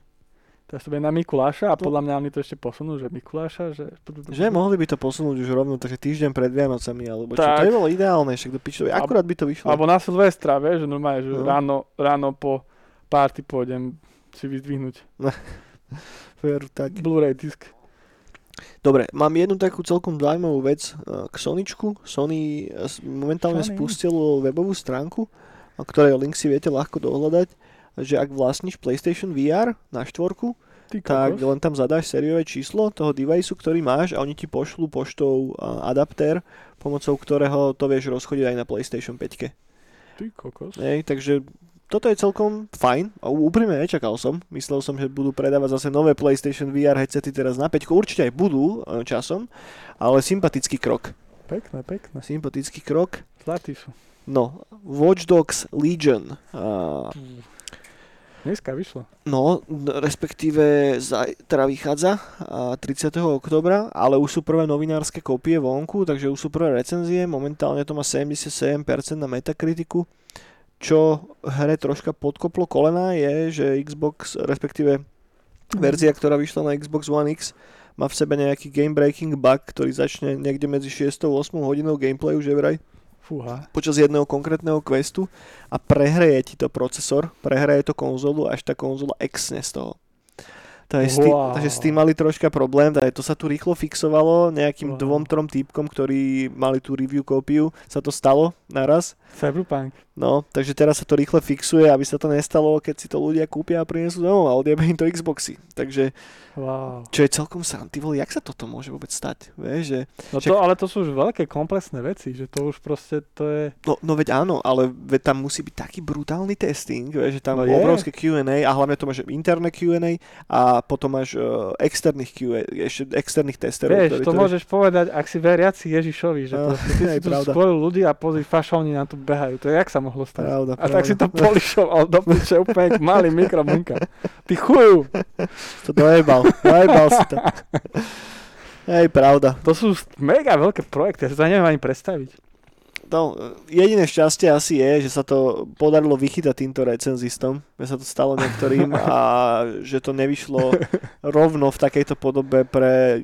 Teraz to bude na Mikuláša a podľa mňa oni to ešte posunú, že Mikuláša, že... Že mohli by to posunúť už rovno, takže týždeň pred Vianocami, alebo čo, to Tak. by bolo ideálne, však do pičovi, akurát by to vyšlo. Alebo na Silvestra, vieš, že normálne, že No. ráno, ráno po party pôjdem si vyzdvihnúť Veru, tak. Blu-ray disk. Dobre, mám jednu takú celkom zaujímavú vec eh, k Soničku. Sony eh, momentálne Sony. spustilo webovú stránku, a ktorej link si viete ľahko dohľadať, že ak vlastníš PlayStation VR na štvorku, Ty tak kokos. len tam zadáš sériové číslo toho deviceu, ktorý máš a oni ti pošlú poštou adaptér, pomocou ktorého to vieš rozchodiť aj na PlayStation 5. Ty kokos. Hej, takže toto je celkom fajn a úprimne nečakal som. Myslel som, že budú predávať zase nové PlayStation VR headsety teraz na 5. Určite aj budú e, časom, ale sympatický krok. Pekné, pekné. Sympatický krok. Zlatí sú. No, Watch Dogs Legion. A Dneska vyšlo. No, respektíve zajtra vychádza a 30. oktobra, ale už sú prvé novinárske kopie vonku, takže už sú prvé recenzie. Momentálne to má 77% na Metakritiku. Čo hre troška podkoplo kolena je, že Xbox, respektíve verzia, ktorá vyšla na Xbox One X, má v sebe nejaký game breaking bug, ktorý začne niekde medzi 6 a 8 hodinou gameplayu, že vraj Fúha. počas jedného konkrétneho questu a prehreje ti to procesor, prehreje to konzolu, až tá konzola exne z toho. Takže, wow. Takže s tým mali troška problém, takže to sa tu rýchlo fixovalo, nejakým Wow. dvom, trom týpkom, ktorí mali tú review kópiu, sa to stalo naraz. Cyberpunk. No, takže teraz sa to rýchle fixuje, aby sa to nestalo, keď si to ľudia kúpia a prinesú domov a odjebe im to Xboxy. Takže, Wow. čo je celkom ty vole, jak sa toto môže vôbec stať? Vieš, že No Však- to, ale to sú už veľké komplexné veci, že to už proste to je... No, no veď áno, ale veď tam musí byť taký brutálny testing, vieš, že tam No je. obrovské Q&A a hlavne to máš interné Q&A a potom máš uh, externých Q&A, ešte externých testerov. Vieš, to môžeš povedať, ak si veriaci Ježišovi, že No, proste ty si tu skôr ľudí a pozri, fašovní na tu behajú. To je, jak sa mohlo stať? Pravda, A tak si to pravda. polišoval do piče úplne malý mikromunka. Ty chuju! To dojebal, dojebal si to. Hej, pravda. To sú mega veľké projekty, ja si to neviem ani predstaviť. No, jediné šťastie asi je, že sa to podarilo vychytať týmto recenzistom, že sa to stalo niektorým a že to nevyšlo rovno v takejto podobe pre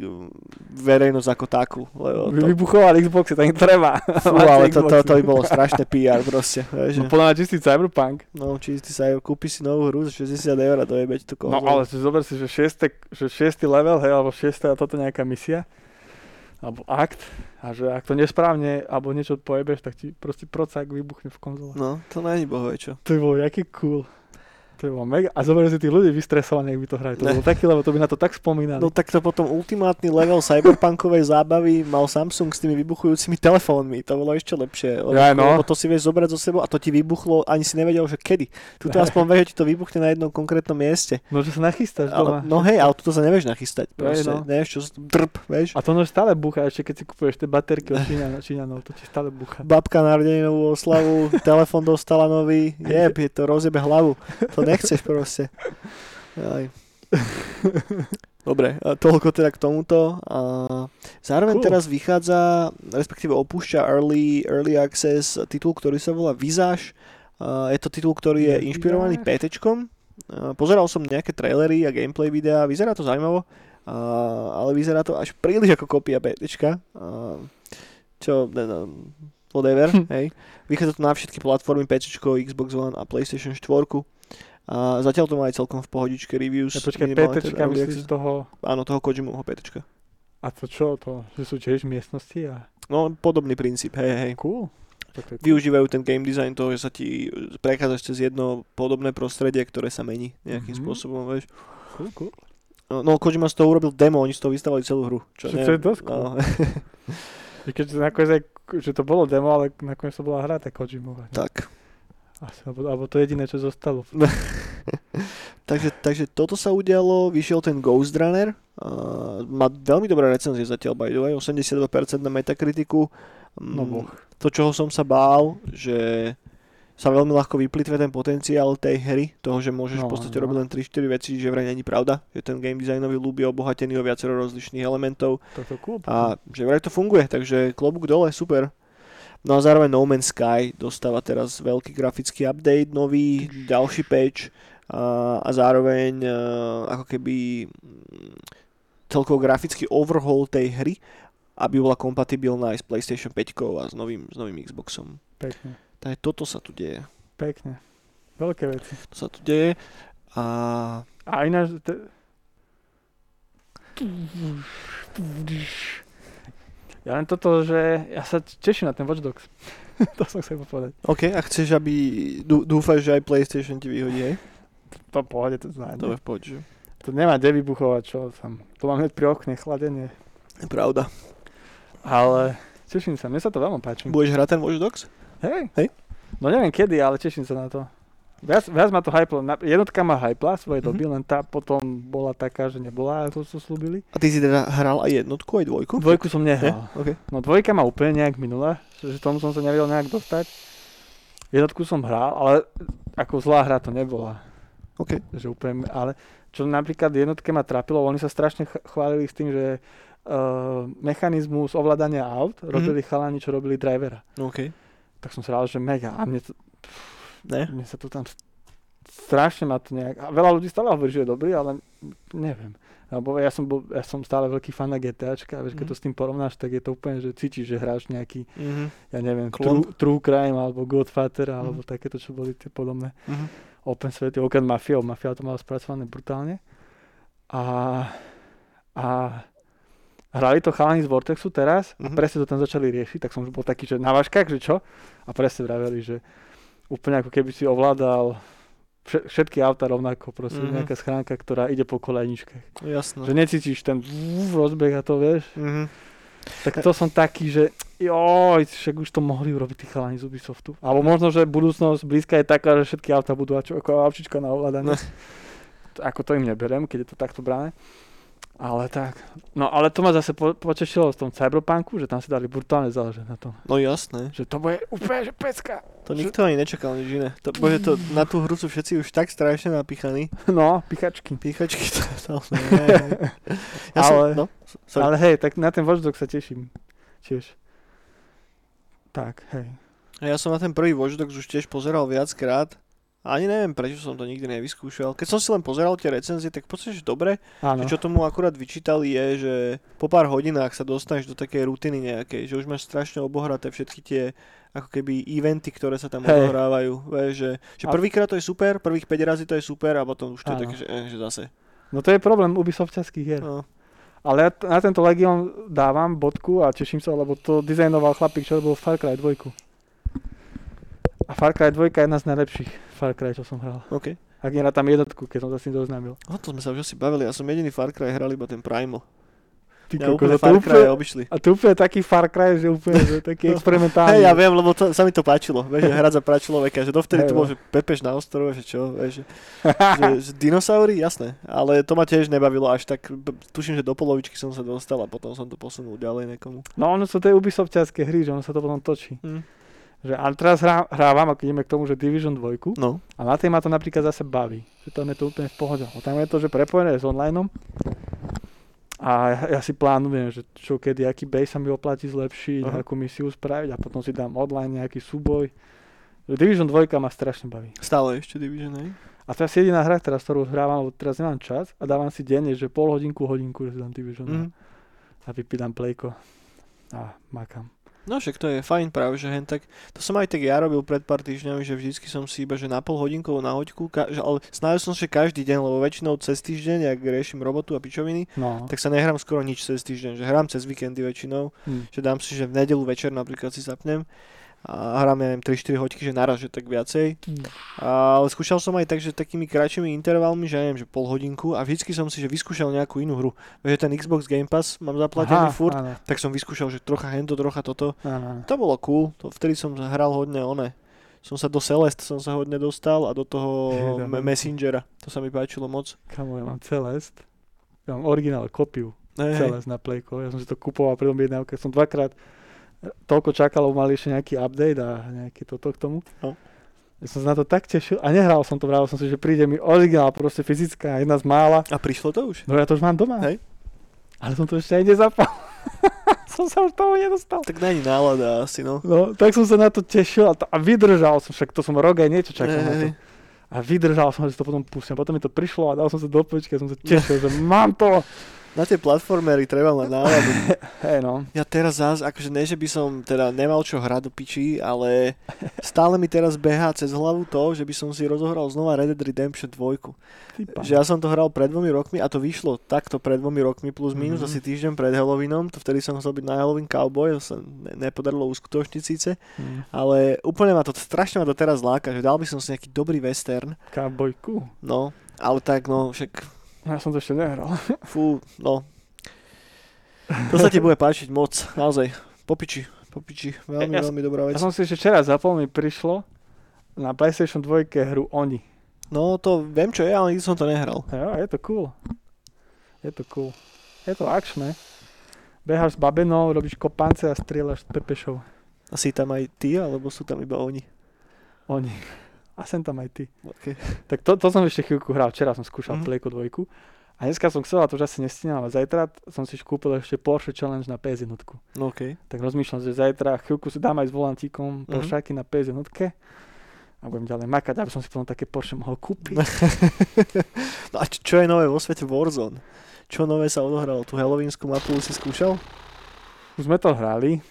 verejnosť ako takú. Lebo to, vybuchovali Xboxy, tak im treba. fú, ale to, to, to by bolo strašné PR proste. No že- podľa mňa čistý cyberpunk. No, či ty sa aj kúpi si novú hru za 60 eur a dojebeť tú No konzolu. ale si zober si, že 6, že 6 level, hej, alebo 6 a toto nejaká misia, alebo akt, a že ak to nesprávne, alebo niečo pojebeš, tak ti proste procák vybuchne v konzole. No, to není bohové čo. To bolo jaký cool. To bolo mega. A zober si tých ľudí vystresovaní, ak by to hrali. To Ne. bolo taký, lebo to by na to tak spomínali. No tak to potom ultimátny level cyberpunkovej zábavy mal Samsung s tými vybuchujúcimi telefónmi. To bolo ešte lepšie. Lebo, Ja, no. lebo to si vieš zobrať zo sebou a to ti vybuchlo, ani si nevedel, že kedy. Tuto aspoň vieš, že ti to vybuchne na jednom konkrétnom mieste. No, že sa nachystáš doma. Ale, no hej, ale tuto sa nevieš nachystať. Proste, no. Nevieš, čo sa drp, vieš. A to nož stále búcha, ešte keď si kupuješ tie baterky od Číňanov, Číňanov, to ti stále búcha. Babka na oslavu, telefon dostala nový, jeb, je to rozjebe hlavu. To nechceš proste. Aj. Dobre, toľko teda k tomuto. A zároveň Cool. teraz vychádza, respektíve opúšťa early, early access titul, ktorý sa volá Visage. Je to titul, ktorý je inšpirovaný. A Pozeral som nejaké trailery a gameplay videá, vyzerá to zaujímavo, ale vyzerá to až príliš ako kopia. A, čo, whatever, hej. Vychádza to na všetky platformy, PC, Xbox One a PlayStation 4. A zatiaľ to má aj celkom v pohodičke reviews. Ja počkaj, PTčka teda myslíš toho... Áno, toho Kojimovho PTčka. A to čo? To, že sú tiež miestnosti a... No, podobný princíp, hej, hej. Cool. Tak cool. Využívajú ten game design toho, že sa ti prechádzaš cez jedno podobné prostredie, ktoré sa mení nejakým Mhm. spôsobom, vieš. Cool, cool. No, no, Kojima z toho urobil demo, oni z toho vystavali celú hru. Čo, Čo- čo je dosť cool. no, keď to nakoniec aj, že to bolo demo, ale nakoniec to bola hra tá Kojimova. ne? tak. Alebo, alebo to jediné, čo zostalo. takže, takže toto sa udialo, vyšiel ten Ghost Runner, uh, má veľmi dobré recenzie zatiaľ, by the way, 82% na Metakritiku. No Mm, boh. To, čoho som sa bál, že sa veľmi ľahko vyplitve ten potenciál tej hry, toho, že môžeš No, v podstate no. robiť len 3-4 veci, že vraj není pravda, že ten game designový loop je obohatený o viacero rozlišných elementov Toto cool. a že vraj to funguje, takže klobúk dole, super. No a zároveň No Man's Sky dostáva teraz veľký grafický update, nový, ďalší patch a, a zároveň a, ako keby mm, celkovo grafický overhaul tej hry, aby bola kompatibilná aj s PlayStation 5 a s novým, s novým Xboxom. Pekne. Takže toto sa tu deje. Pekne. Veľké veci. To sa tu deje a A ináč... Te... Ja len toto, že ja sa teším na ten Watch Dogs. to som chcel povedať. OK, a chceš, aby dú, dúfaš, že aj PlayStation ti vyhodí, hej? To v pohode, to známe. To je v pohode, že? To nemá kde vybuchovať, čo tam. To mám hneď pri okne, chladenie. Je pravda. Ale teším sa, mne sa to veľmi páči. Budeš hrať ten Watch Dogs? Hej. Hej. No neviem kedy, ale teším sa na to. Viac, viac ma to hyplo. Jednotka ma hypla svojej Mhm. doby, len tá potom bola taká, že nebola, to čo slúbili. A ty si teda hral aj jednotku, aj dvojku? Dvojku som nehral. OK. No dvojka ma úplne nejak minula, že tomu som sa nevedel nejak dostať. Jednotku som hral, ale ako zlá hra to nebola. OK. Že úplne, ale čo napríklad jednotke ma trápilo, oni sa strašne ch- chválili s tým, že uh, mechanizmus ovládania aut robili chalani, čo robili drivera. OK. Tak som si rád, že mega. A mne, to, Ne? mne sa to tam st- strašne ma to nejak... A veľa ľudí stále hovorí, že je dobrý, ale neviem. Lebo ja som, bol, ja som stále veľký fan na GTAčka a vieš, keď Mhm. to s tým porovnáš, tak je to úplne, že cítiš, že hráš nejaký, Mhm. ja neviem, Klon. true, true Crime alebo Godfather alebo takéto, čo boli tie podobné Mhm. open svety, okrem Mafia, Mafia to mala spracované brutálne. A, a hrali to chalani z Vortexu teraz a Mhm. presne to tam začali riešiť, tak som už bol taký, že na váškach, že čo? A presne vraveli, že úplne ako keby si ovládal vše- všetky auta rovnako, proste Mhm. nejaká schránka, ktorá ide po kolejničkách. Jasno. Že necítiš ten rozbeh a to vieš. Mhm. Tak to som taký, že joj, však už to mohli urobiť tí chalani z Ubisoftu. Alebo možno, že budúcnosť blízka je taká, že všetky auta budú ako avčička na ovládanie. No. Ako to im neberem, keď je to takto brané. Ale tak. No ale to ma zase po, potešilo v tom Cyberpunku, že tam si dali brutálne záležať na tom. No jasné. Že to bude úplne, že pecka. To nikto ani nečakal nič iné. To, bože, to, na tú hru sú všetci už tak strašne napichaní. No, pichačky. Píchačky to, to ja som, Ale- no, sorry. Ale hej, tak na ten Watch Dogs sa teším. Tiež. Tak, hej. Ja som na ten prvý Watch Dogs už tiež pozeral viackrát. Ani neviem, prečo som to nikdy nevyskúšal. Keď som si len pozeral tie recenzie, tak v podstate, že dobre. Áno. Že čo tomu akurát vyčítali je, že po pár hodinách sa dostaneš do takej rutiny nejakej, že už máš strašne obohraté všetky tie ako keby eventy, ktoré sa tam Hej. odohrávajú. Vieš, že, že prvýkrát to je super, prvých 5 razy to je super a potom už to je Áno. také, že, eh, že zase. No to je problém Ubisoftiackých hier. No. Ale ja t- na tento Legion dávam bodku a teším sa, lebo to dizajnoval chlapík, čo robil Far Cry 2. A Far Cry 2 je jedna z najlepších Far Cry, čo som hral. OK. Ak tam jednotku, keď som sa s tým doznámil. O to sme sa už asi bavili, ja som jediný Far Cry hral iba ten Primal. Ty Ja kokos, úplne Far Cry obišli. a to úplne taký Far Cry, že úplne že taký No. experimentálny. Hej, ja viem, lebo to, sa mi to páčilo, vieš, že hrať za človeka, že dovtedy Hej, to no. bol, že pepeš na ostrove, že čo, vieš, že, že, že dinosaury, jasné, ale to ma tiež nebavilo až tak, tuším, že do polovičky som sa dostal a potom som to posunul ďalej niekomu. No ono sú tie Ubisoftiacké hry, že ono sa to potom točí. Hm. Že, ale teraz hrá, hrávam, ako ideme k tomu, že Division 2 No, a na tej ma to napríklad zase baví. Že tam je to úplne v pohode. Lebo Tam je to, že prepojené s onlineom a ja, ja si plánujem, že čo kedy, aký base sa mi oplatí zlepšiť, Aha. akú misiu spraviť a potom si dám online nejaký súboj. Division 2 ma strašne baví. stále ešte Division, hej? A to je asi jediná hra, teraz, ktorú hrávam, lebo teraz nemám čas a dávam si denne, že pol hodinku, hodinku, že si dám Division Mhm. a vypínam plejko a makám. No však to je fajn práve, že hen tak, to som aj tak ja robil pred pár týždňami, že vždycky som si iba, že na pol hodinkovú na hoďku, ka, že, ale snažil som sa každý deň, lebo väčšinou cez týždeň, ak riešim robotu a pičoviny, No, tak sa nehrám skoro nič cez týždeň, že hrám cez víkendy väčšinou, hm. že dám si, že v nedelu večer napríklad si zapnem a hrám, ja neviem, 3-4 hoďky, že naraz, že tak viacej. A, ale skúšal som aj tak, že takými kratšími intervalmi, že ja neviem, že pol hodinku a vždycky som si, že vyskúšal nejakú inú hru. Vieš, ten Xbox Game Pass mám zaplatený furt, áno, tak som vyskúšal, že trocha hento, trocha toto. áno, áno. To bolo cool, to vtedy som hral hodne one. Som sa do Celest som sa hodne dostal a do toho me- Messengera. To sa mi páčilo moc. Kamo, ja mám Celest. Ja mám originál, kopiu Hej, hej. Celest na Playko. Ja som si to kupoval pri objednávke. Som dvakrát toľko čakal, mali ešte nejaký update a nejaký toto k tomu. No. Ja som sa na to tak tešil a nehral som to, vravil som si, že príde mi originál, proste fyzická, jedna z mála. A prišlo to už? No ja to už mám doma. Hej. Ale som to ešte aj nezapal. som sa už toho nedostal. Tak není nálada asi, no. No, tak som sa na to tešil a, to, a vydržal som, však to som rok aj niečo čakal na to. A vydržal som, že to potom pustím. Potom mi to prišlo a dal som sa do počky a som sa tešil, že mám to. Na tie platformery treba mať náladu. Hej no. Ja teraz zás, akože ne, že by som teda nemal čo hrať do piči, ale stále mi teraz behá cez hlavu to, že by som si rozohral znova Red Dead Redemption 2. Typa. Že ja som to hral pred dvomi rokmi a to vyšlo takto pred dvomi rokmi plus minus Mhm. asi týždeň pred Halloweenom. To vtedy som chcel byť na Halloween cowboy, to sa ne- nepodarilo uskutočniť síce. Mm. Ale úplne ma to, strašne ma to teraz láka, že dal by som si nejaký dobrý western, Cowboyku. no, ale tak no, však, Ja som to ešte nehral. fú, no. To sa ti bude páčiť moc, naozaj, popiči, popiči, veľmi, Ja- veľmi dobrá vec. Ja som si ešte včera zapol, mi prišlo na PlayStation 2 hru Oni. No to viem čo je, ale nikdy som to nehral. Jo, je to cool. Je to cool. Je to akčné. Beháš s babenou, robíš kopance a strieľaš s pepešov. A si tam aj ty, alebo sú tam iba oni? Oni. A sem tam aj ty. Okay. Tak to, to som ešte chvíľku hral. Včera som skúšal Mhm. mm-hmm. Playku 2. A dneska som chcel, a to už asi nestíham, ale zajtra som si kúpil ešte Porsche Challenge na PS1. No, okay. Tak rozmýšľam, že zajtra chvíľku si dám aj s volantíkom Mhm. Porscheky na PS1 a budem ďalej makať, aby som si potom také Porsche mohol kúpiť. no a čo, je nové vo svete Warzone? Čo nové sa odohralo? Tú halloweensku mapu si skúšal? Už sme to hrali.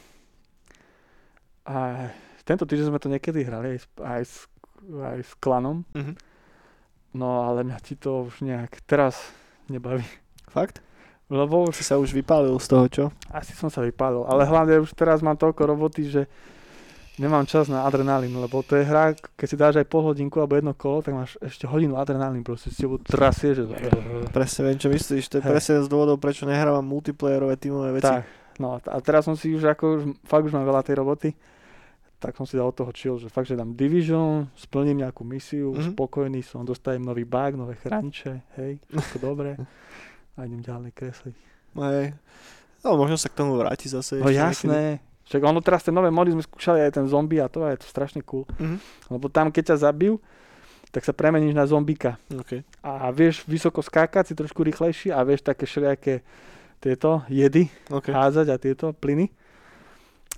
A tento týždeň sme to niekedy hrali aj s, aj s, aj s klanom. Mhm. No ale mňa ti to už nejak teraz nebaví. Fakt? Lebo už Si sa už vypálil z toho, čo? asi som sa vypálil. Ale hlavne už teraz mám toľko roboty, že nemám čas na adrenalín, lebo to je hra, keď si dáš aj pol hodinku alebo jedno kolo, tak máš ešte hodinu adrenalín, proste si tebou trasie, že... Presne viem, čo myslíš. To je presne z dôvodov, prečo nehrávam multiplayerové tímové veci. Tak, no a teraz som si už ako, fakt už mám veľa tej roboty, tak som si dal od toho chill, že fakt, že dám Division, splním nejakú misiu, Mhm. mm-hmm. spokojný som, dostajem nový bug, nové chranče, hej, všetko dobré a idem ďalej kresliť. Hej. No možno sa k tomu vráti zase. No jasné, však ono teraz tie nové mody sme skúšali aj ten zombie a to je to strašne cool, niekedy. Mhm. lebo tam keď ťa zabijú, tak sa premeníš na zombika Okay. a vieš vysoko skákať, si trošku rýchlejší a vieš také všelijaké tieto jedy, Okay. hádzať a tieto plyny.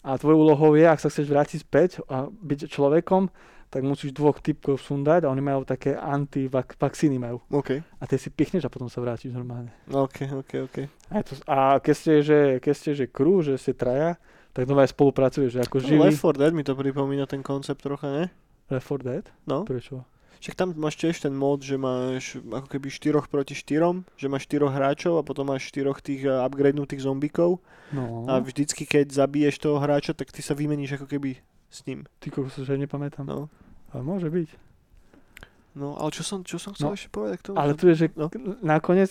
A tvojou úlohou je, ak sa chceš vrátiť späť a byť človekom, tak musíš dvoch typkov sundať a oni majú také antivakcíny majú. OK, A ty si pichneš a potom sa vrátiš normálne. OK, OK, OK. A, to, a keď ste, že, keď ste, že crew, že ste traja, tak nové spolupracuješ, že ako No, živý. Left 4 Dead mi to pripomína ten koncept trocha, ne? Left 4 Dead? No. Prečo? Však tam máš tiež ten mod, že máš ako keby 4 proti 4, že máš 4 hráčov a potom máš 4 tých eh, upgradenutých zombikov No, a vždycky keď zabiješ toho hráča, tak ty sa vymeníš ako keby s ním. ty kokos, že nepamätám. No. Ale môže byť. No, ale čo som, čo som chcel No, ešte povedať k tomu? Ale tu je, že No. nakoniec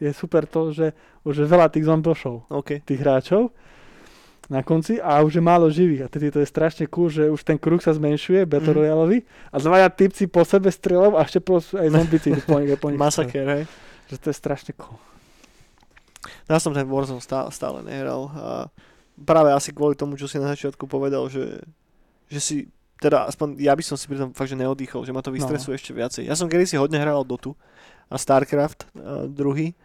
je super to, že už je veľa tých zombošov. OK. tých hráčov na konci a už je málo živých. A tedy to je strašne cool, že už ten kruh sa zmenšuje, Battle Mhm. Royaleový a dvaja typci po sebe strieľajú a ešte plus aj zombici po nich, po nich Masaker, hej. Že to je strašne cool. Ja som ten Warzone stále, stále nehral a práve asi kvôli tomu, čo si na začiatku povedal, že, že si, teda aspoň ja by som si pri tom fakt, že neodýchol, že ma to vystresuje ešte viacej. Ja som kedysi hodne hral Dotu a Starcraft a druhý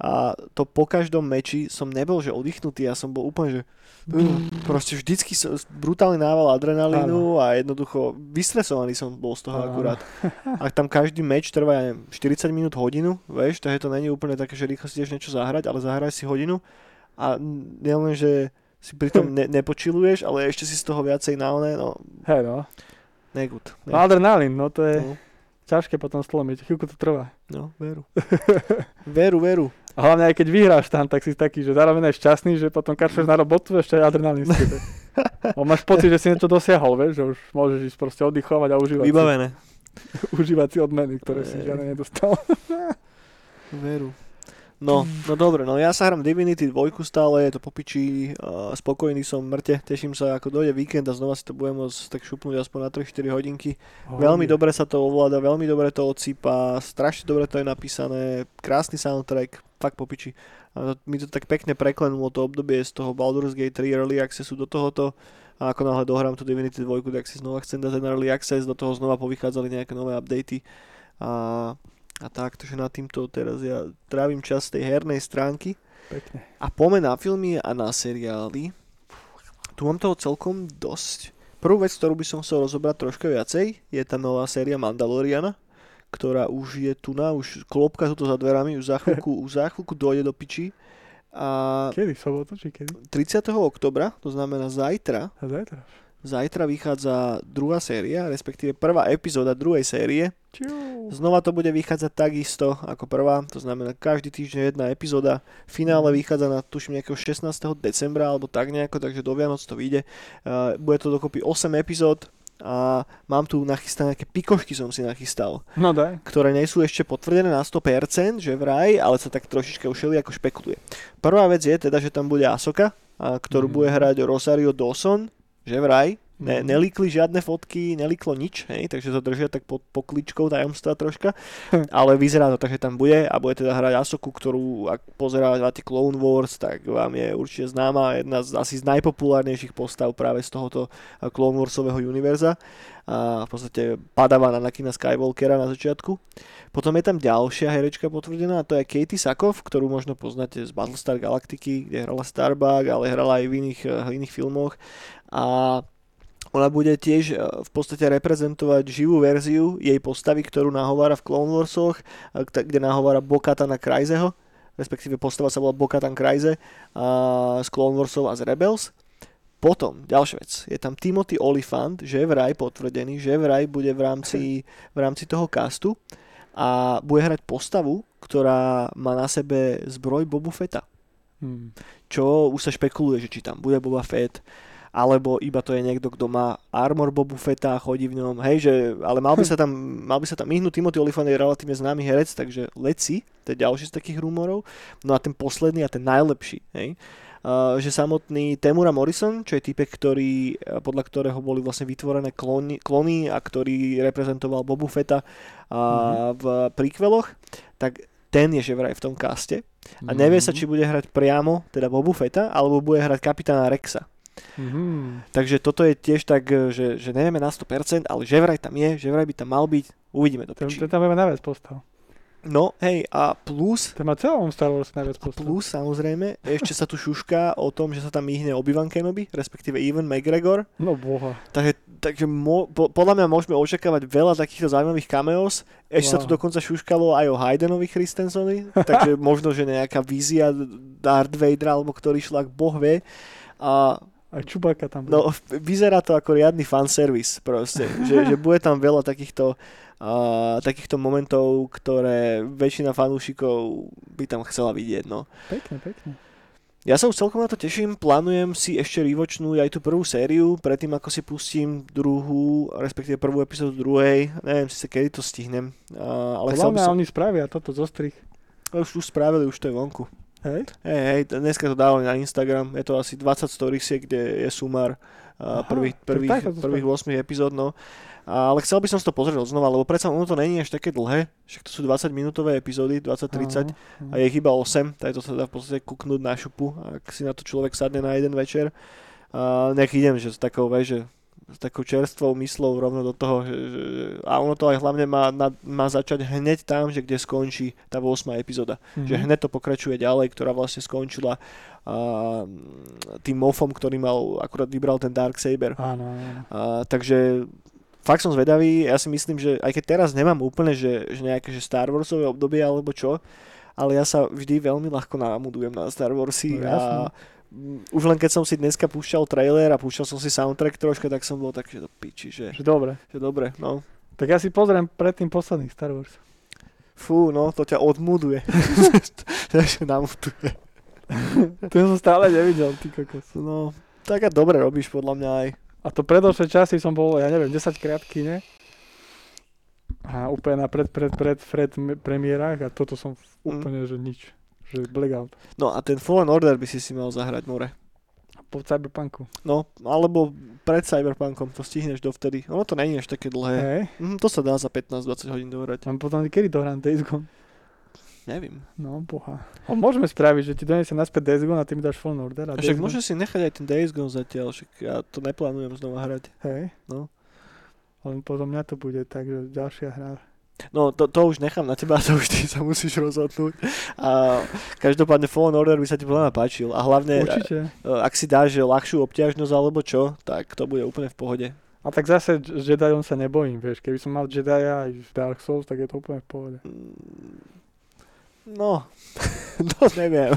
a to po každom meči som nebol, že oddychnutý, ja som bol úplne, že uh, proste vždycky som brutálny nával adrenalínu a jednoducho vystresovaný som bol z toho Áno. akurát. A tam každý meč trvá, ja neviem, 40 minút, hodinu, vieš, takže to není úplne také, že rýchlo si ideš niečo zahrať, ale zahraj si hodinu a nielen, že si pri tom ne, nepočiluješ, ale ešte si z toho viacej na oné, no, Hej no. negut. No adrenalín, no to je No, ťažké potom stlomiť, chvíľku to trvá. no, veru. veru, veru. A hlavne aj keď vyhráš tam, tak si taký, že zároveň aj šťastný, že potom kašleš na robotu, ešte aj adrenalín máš pocit, že si niečo dosiahol, vieš, že už môžeš ísť proste oddychovať a užívať, si, Vybavené. užívať si odmeny, ktoré si Ej. žiadne nedostal. Veru. No, no dobre, no ja sa hrám Divinity 2 stále, je to popičí, uh, spokojný som mŕte, teším sa, ako dojde víkend a znova si to budem môcť tak šupnúť aspoň na 3-4 hodinky. Veľmi dobre sa to ovláda, veľmi dobre to odsýpa, strašne dobre to je napísané, krásny soundtrack, fakt popiči. A to, mi to tak pekne preklenulo to obdobie z toho Baldur's Gate 3 Early Accessu do tohoto a ako náhle dohrám tu Divinity 2, tak si znova chcem dať ten Early Access, do toho znova povychádzali nejaké nové updaty a, a tak, takže na týmto teraz ja trávim čas tej hernej stránky Pekne. a poďme na filmy a na seriály. Tu mám toho celkom dosť. Prvú vec, ktorú by som chcel rozobrať troška viacej, je tá nová séria Mandaloriana, ktorá už je tu na, už klopka tu za dverami, už za chvíľku, už za chvíľku dojde do piči. A Kedy? Sobotu či kedy? 30. oktobra, to znamená zajtra, A zajtra. Zajtra vychádza druhá séria, respektíve prvá epizóda druhej série. Znova to bude vychádzať takisto ako prvá, to znamená každý týždeň jedna epizóda. Finále vychádza na tuším nejakého 16. decembra alebo tak nejako, takže do Vianoc to vyjde. Uh, bude to dokopy 8 epizód a mám tu nachystané nejaké pikošky som si nachystal, No daj. ktoré nie sú ešte potvrdené na 100%, že vraj, ale sa tak trošička ušeli ako špekuluje. Prvá vec je teda, že tam bude Asoka, a, ktorú Mhm. bude hrať Rosario Dawson, že vraj, Ne, Mhm. nelikli žiadne fotky, neliklo nič, hej, takže to držia tak pod pokličkou tajomstva troška, ale vyzerá to tak, že tam bude a bude teda hrať Asoku, ktorú ak pozerávate Clone Wars, tak vám je určite známa, jedna z asi z najpopulárnejších postav práve z tohoto Clone Warsového univerza a v podstate padáva na Nakina Skywalkera na začiatku. Potom je tam ďalšia herečka potvrdená a to je Katie Sackhoff, ktorú možno poznáte z Battlestar Galactiky, kde hrala Starbuck, ale hrala aj v iných, v iných filmoch. A ona bude tiež eh, v podstate reprezentovať živú verziu jej postavy, ktorú nahovára v Clone Warsoch, kta- kde nahovára Bokatana Kryzeho, respektíve postava sa volá Bokatan Kryze a z Clone Warsov a z Rebels. Potom, ďalšia vec, je tam Timothy Olyphant, že vraj potvrdený, že vraj bude v rámci, v rámci toho castu a bude hrať postavu, ktorá má na sebe zbroj Bobu Fetta. Hmm. Čo už sa špekuluje, že či tam bude Boba Fett, alebo iba to je niekto, kto má armor Bobu Fetta a chodí v ňom. Hej, že, ale mal by sa tam, mal by sa tam myhnúť. Timothy Olyphant je relatívne známy herec, takže leci, to je ďalší z takých rumorov. No a ten posledný a ten najlepší, hej, uh, že samotný Temura Morrison, čo je typek, ktorý, podľa ktorého boli vlastne vytvorené klony, klony a ktorý reprezentoval Bobu Fetta uh, v prequeloch, tak ten je že vraj v tom kaste a nevie sa, či bude hrať priamo teda Bobu Fetta, alebo bude hrať kapitána Rexa. Mhm. Takže toto je tiež tak, e, že, že nevieme na 100%, ale že vraj tam je, že vraj by tam mal byť, uvidíme to. Piči. ten tam bude najviac postav. No, hej, a plus, Ten má celom Star Wars najviac postav. plus samozrejme, ešte sa tu šušká o tom, že sa tam myhne Obi-Wan Kenobi, respektíve Evan McGregor, No boha. takže, takže mo, po, podľa mňa môžeme očakávať veľa takýchto zaujímavých cameos, ešte sa tu Wow. dokonca šuškalo aj o Haydenovi Christensovi, takže možno, že nejaká vízia Darth Vadera, alebo ktorý šlak, boh vie, a Aj Čubaka tam bude. No, vyzerá to ako riadny fanservice proste, že, že bude tam veľa takýchto, uh, takýchto momentov, ktoré väčšina fanúšikov by tam chcela vidieť, no. Pekne, pekne. Ja sa už celkom na to teším, plánujem si ešte revočnúť aj tú prvú sériu, predtým ako si pustím druhú, respektíve prvú epizódu druhej, neviem si sa kedy to stihnem, uh, ale Podľa mňa som, oni spravia toto zostrih. už, už spravili, už to je vonku. Hej? Hej, hej, dneska to dávali na Instagram, je to asi 20 storiesiek, kde je sumár Aha, prvých, prvých, prvých 8 epizód, no. Ale chcel by som si to pozrieť znova, lebo predsa ono to není až také dlhé, však to sú 20 minútové epizódy, 20-30 a je ich iba 8, tak to sa dá v podstate kúknúť na šupu, ak si na to človek sadne na jeden večer. A nech idem, že s takou, vieš, že s takou čerstvou myslou rovno do toho, a ono to aj hlavne má, na, má začať hneď tam, že kde skončí tá 8 epizóda Mhm. že hneď to pokračuje ďalej, ktorá vlastne skončila a, tým mofom, ktorý mal, akurát vybral ten Dark Saber. Áno, áno. A, takže fakt som zvedavý, ja si myslím, že aj keď teraz nemám úplne, že, že nejaké že Star Warsové obdobie alebo čo, ale ja sa vždy veľmi ľahko namudujem na Star Warsy No, a jasné. Mm, už len keď som si dneska púšťal trailer a púšťal som si soundtrack troška, tak som bol tak, že do piči, že, Že dobre. že dobre, no. Tak ja si pozriem predtým posledný Star Wars. Fú, no, to ťa odmuduje. Takže namutuje. Ten som stále nevidel, ty kokos. No, tak a dobre robíš podľa mňa aj. A to predošlé časy som bol, ja neviem, 10 krátky, ne? A úplne na pred, pred, pred, pred premiérach a toto som úplne, že nič. Že blackout. No a ten Fallen Order by si si mal zahrať, more. Po Cyberpunku. No, alebo pred Cyberpunkom, to stihneš dovtedy. Ono to není až také dlhé. Hej. Mhm, to sa dá za 15-20 hodín dohrať. A potom kedy dohrám Days Gone? Neviem. No, boha. A môžeme spraviť, že ti donesem naspäť Days Gone a ty mi dáš Fallen Order. A však môžeš si nechať aj ten Days Gone zatiaľ, však ja to neplánujem znova hrať. Hej. No. Len podľa mňa to bude tak, že ďalšia hra. No, to, to už nechám na teba, to už ty sa musíš rozhodnúť. A každopádne Fallen Order by sa ti podľa mňa páčil. A hlavne, Určite. e, ak si dáš ľahšiu obťažnosť alebo čo, tak to bude úplne v pohode. A tak zase Jediom sa nebojím, vieš. Keby som mal Jedia aj v Dark Souls, tak je to úplne v pohode. Mm, No, to neviem.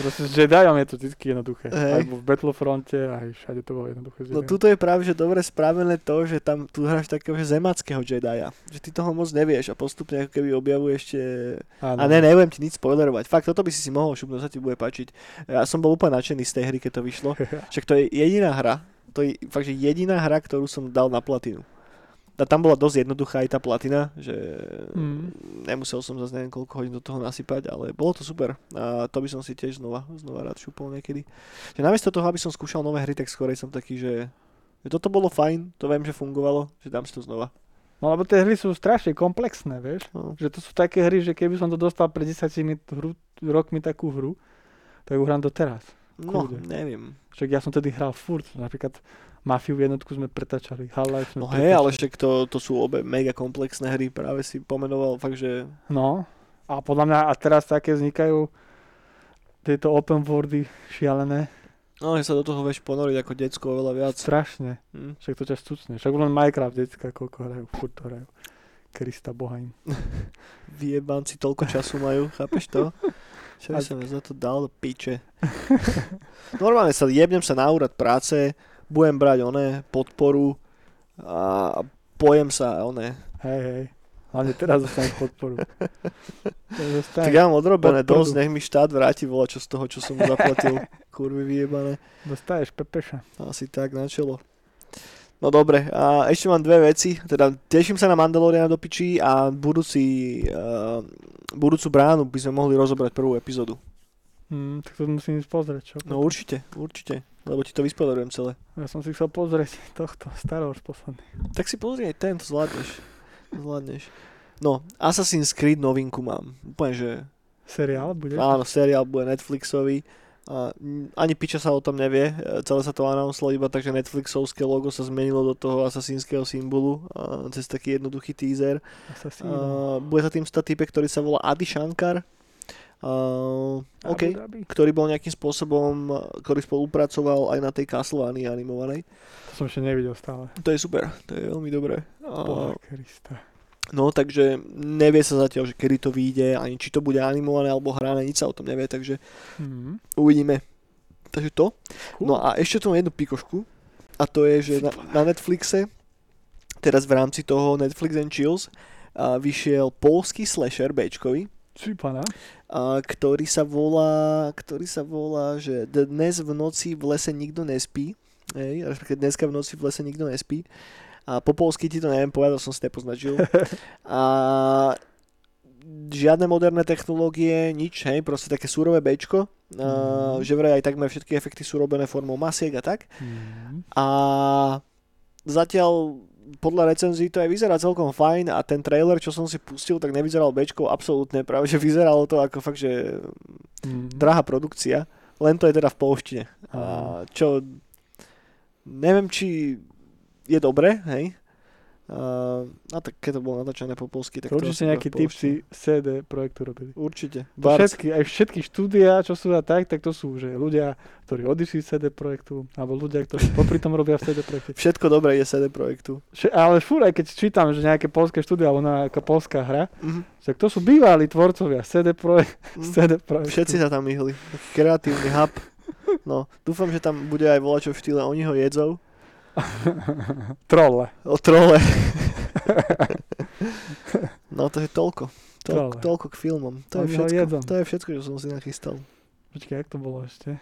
Proste s Jediom je to vždy jednoduché. Hej. Aj v Battlefronte, aj všade to bolo jednoduché. No tuto je práve, že dobre spravené to, že tam tu hráš takého že zemackého Jedia. Že ty toho moc nevieš a postupne ako keby objavuje ešte... A ne, nebudem ti nič spoilerovať. Fakt, toto by si si mohol šupnúť, sa ti bude páčiť. Ja som bol úplne nadšený z tej hry, keď to vyšlo. Však to je jediná hra, to je fakt, že jediná hra, ktorú som dal na platinu. A tam bola dosť jednoduchá aj tá platina, že Mm. nemusel som zase neviem koľko hodín do toho nasypať, ale bolo to super. A to by som si tiež znova, znova rád šupol niekedy. Že namiesto toho, aby som skúšal nové hry, tak skorej som taký, že, že toto bolo fajn, to viem, že fungovalo, že dám si to znova. No lebo tie hry sú strašne komplexné, vieš. No. Že to sú také hry, že keby som to dostal pred 10 hru, rokmi takú hru, tak ju hrám do teraz. No, Kľude. neviem. Však ja som tedy hral furt, napríklad Mafiu jednotku sme pretačali, Half-Life sme No hej, ale však to, to sú obe mega komplexné hry, práve si pomenoval fakt, že No, a podľa mňa a teraz také vznikajú tieto open worldy šialené, no, že sa do toho vieš ponoriť ako decko oveľa viac. strašne. Hm. Však to ťa stucne. Však len Minecraft decka, koľko hrajú, furt to hrajú. Krista Boha im. Vyjebanci toľko času majú, chápeš to? Čo by som za to dal do piče? Normálne sa jebnem sa na úrad práce, budem brať oné podporu a pojem sa oné. Hej, hej. Hlavne teraz dostaneš podporu. Teraz Tak ja mám odrobené podporu. dosť, nech mi štát vráti vola čo z toho, čo som mu zaplatil. Kurvy vyjebané. dostaneš pepeša. Asi tak na čelo. No dobre, a ešte mám dve veci. Teda teším sa na Mandaloriana do piči a budúci, uh, budúcu bránu by sme mohli rozobrať prvú epizódu. Hm, tak to musím ísť pozrieť, čo? No určite, určite. Lebo ti to vyspodarujem celé. Ja som si chcel pozrieť tohto, Star Wars posledný. Tak si pozri aj ten, to zvládneš. Zvládneš. No, Assassin's Creed novinku mám. Úplne, že Seriál bude? áno, seriál bude Netflixový. A ani piča sa o tom nevie, celé sa to announcelo iba tak, že Netflixovské logo sa zmenilo do toho asasínskeho symbolu cez taký jednoduchý teaser. Assassin. A bude sa tým stať typek, ktorý sa volá Adi Shankar. Uh, OK, ktorý bol nejakým spôsobom, e, ktorý spolupracoval aj na tej Castlevanii animovanej. To som ešte nevidel stále. To je super, to je veľmi dobré. Krista. No, takže nevie sa zatiaľ, že kedy to vyjde, ani či to bude animované alebo hrané, nič sa o tom nevie, takže Mhm. uvidíme. Takže to. Cool. No a ešte tu mám jednu pikošku a to je, že na, na Netflixe, teraz v rámci toho Netflix and Chills, a vyšiel polský slasher Bčkový, Či pana? a, ktorý sa volá, ktorý sa volá, že dnes v noci v lese nikto nespí. Hej, dneska v noci v lese nikto nespí. A po polsky ti to neviem povedať, som si nepoznačil. A žiadne moderné technológie, nič, hej, proste také surové Bčko. A, Mhm. že vraj aj takmer všetky efekty sú robené formou masiek a tak. Mhm. A zatiaľ podľa recenzií to aj vyzerá celkom fajn a ten trailer, čo som si pustil, tak nevyzeral Bčko absolútne, práve že vyzeralo to ako fakt, že Mhm. drahá produkcia, len to je teda v polštine. A Áno. čo neviem, či je dobre, hej. A, a tak keď to bolo natáčané po polsky, tak To to určite nejakí typci CD projektu robili. Určite. To všetky, aj všetky štúdia, čo sú a tak, tak to sú, že ľudia, ktorí odišli z CD projektu, alebo ľudia, ktorí popri tom robia v CD projekte. Všetko dobré je CD projektu. Še- Ale fúr, aj keď čítam, že nejaké polské štúdia, alebo nejaká polská hra, Mhm. tak to sú bývalí tvorcovia CD, projekt, Mhm. CD projektu. Všetci sa tam myhli. Kreatívny hub. No, dúfam, že tam bude aj volačo v štýle oni ho jedzou. Trolle. O trole. no to je toľko. Toľko, toľko k filmom. To je, všetko, jedzom. to je všetko, čo som si nachystal. Počkaj, jak to bolo ešte?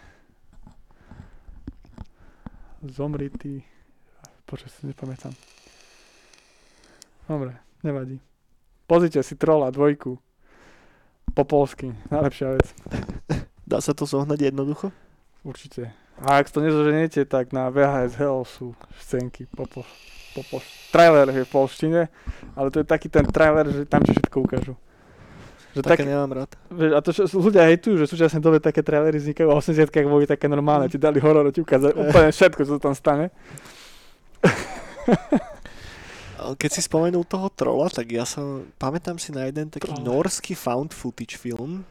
Zomri ty... Počkaj, si nepamätám. Dobre, nevadí. Pozrite si Trolla dvojku. Po polsky. Najlepšia vec. Dá sa to zohnať jednoducho? Určite. A ak to nezoženiete, tak na VHS Hell sú scénky po, po, po, po Trailer je v polštine, ale to je taký ten trailer, že tam ti všetko ukážu. Že Také tak, nemám rád. vieš, a to čo ľudia hejtujú, že v súčasnej dobe také trailery vznikajú, a 80 boli také normálne, ti dali horor, ti ukázali úplne všetko, čo tam stane. Keď si spomenul toho trola, tak ja sa pamätám si na jeden taký norský found footage film.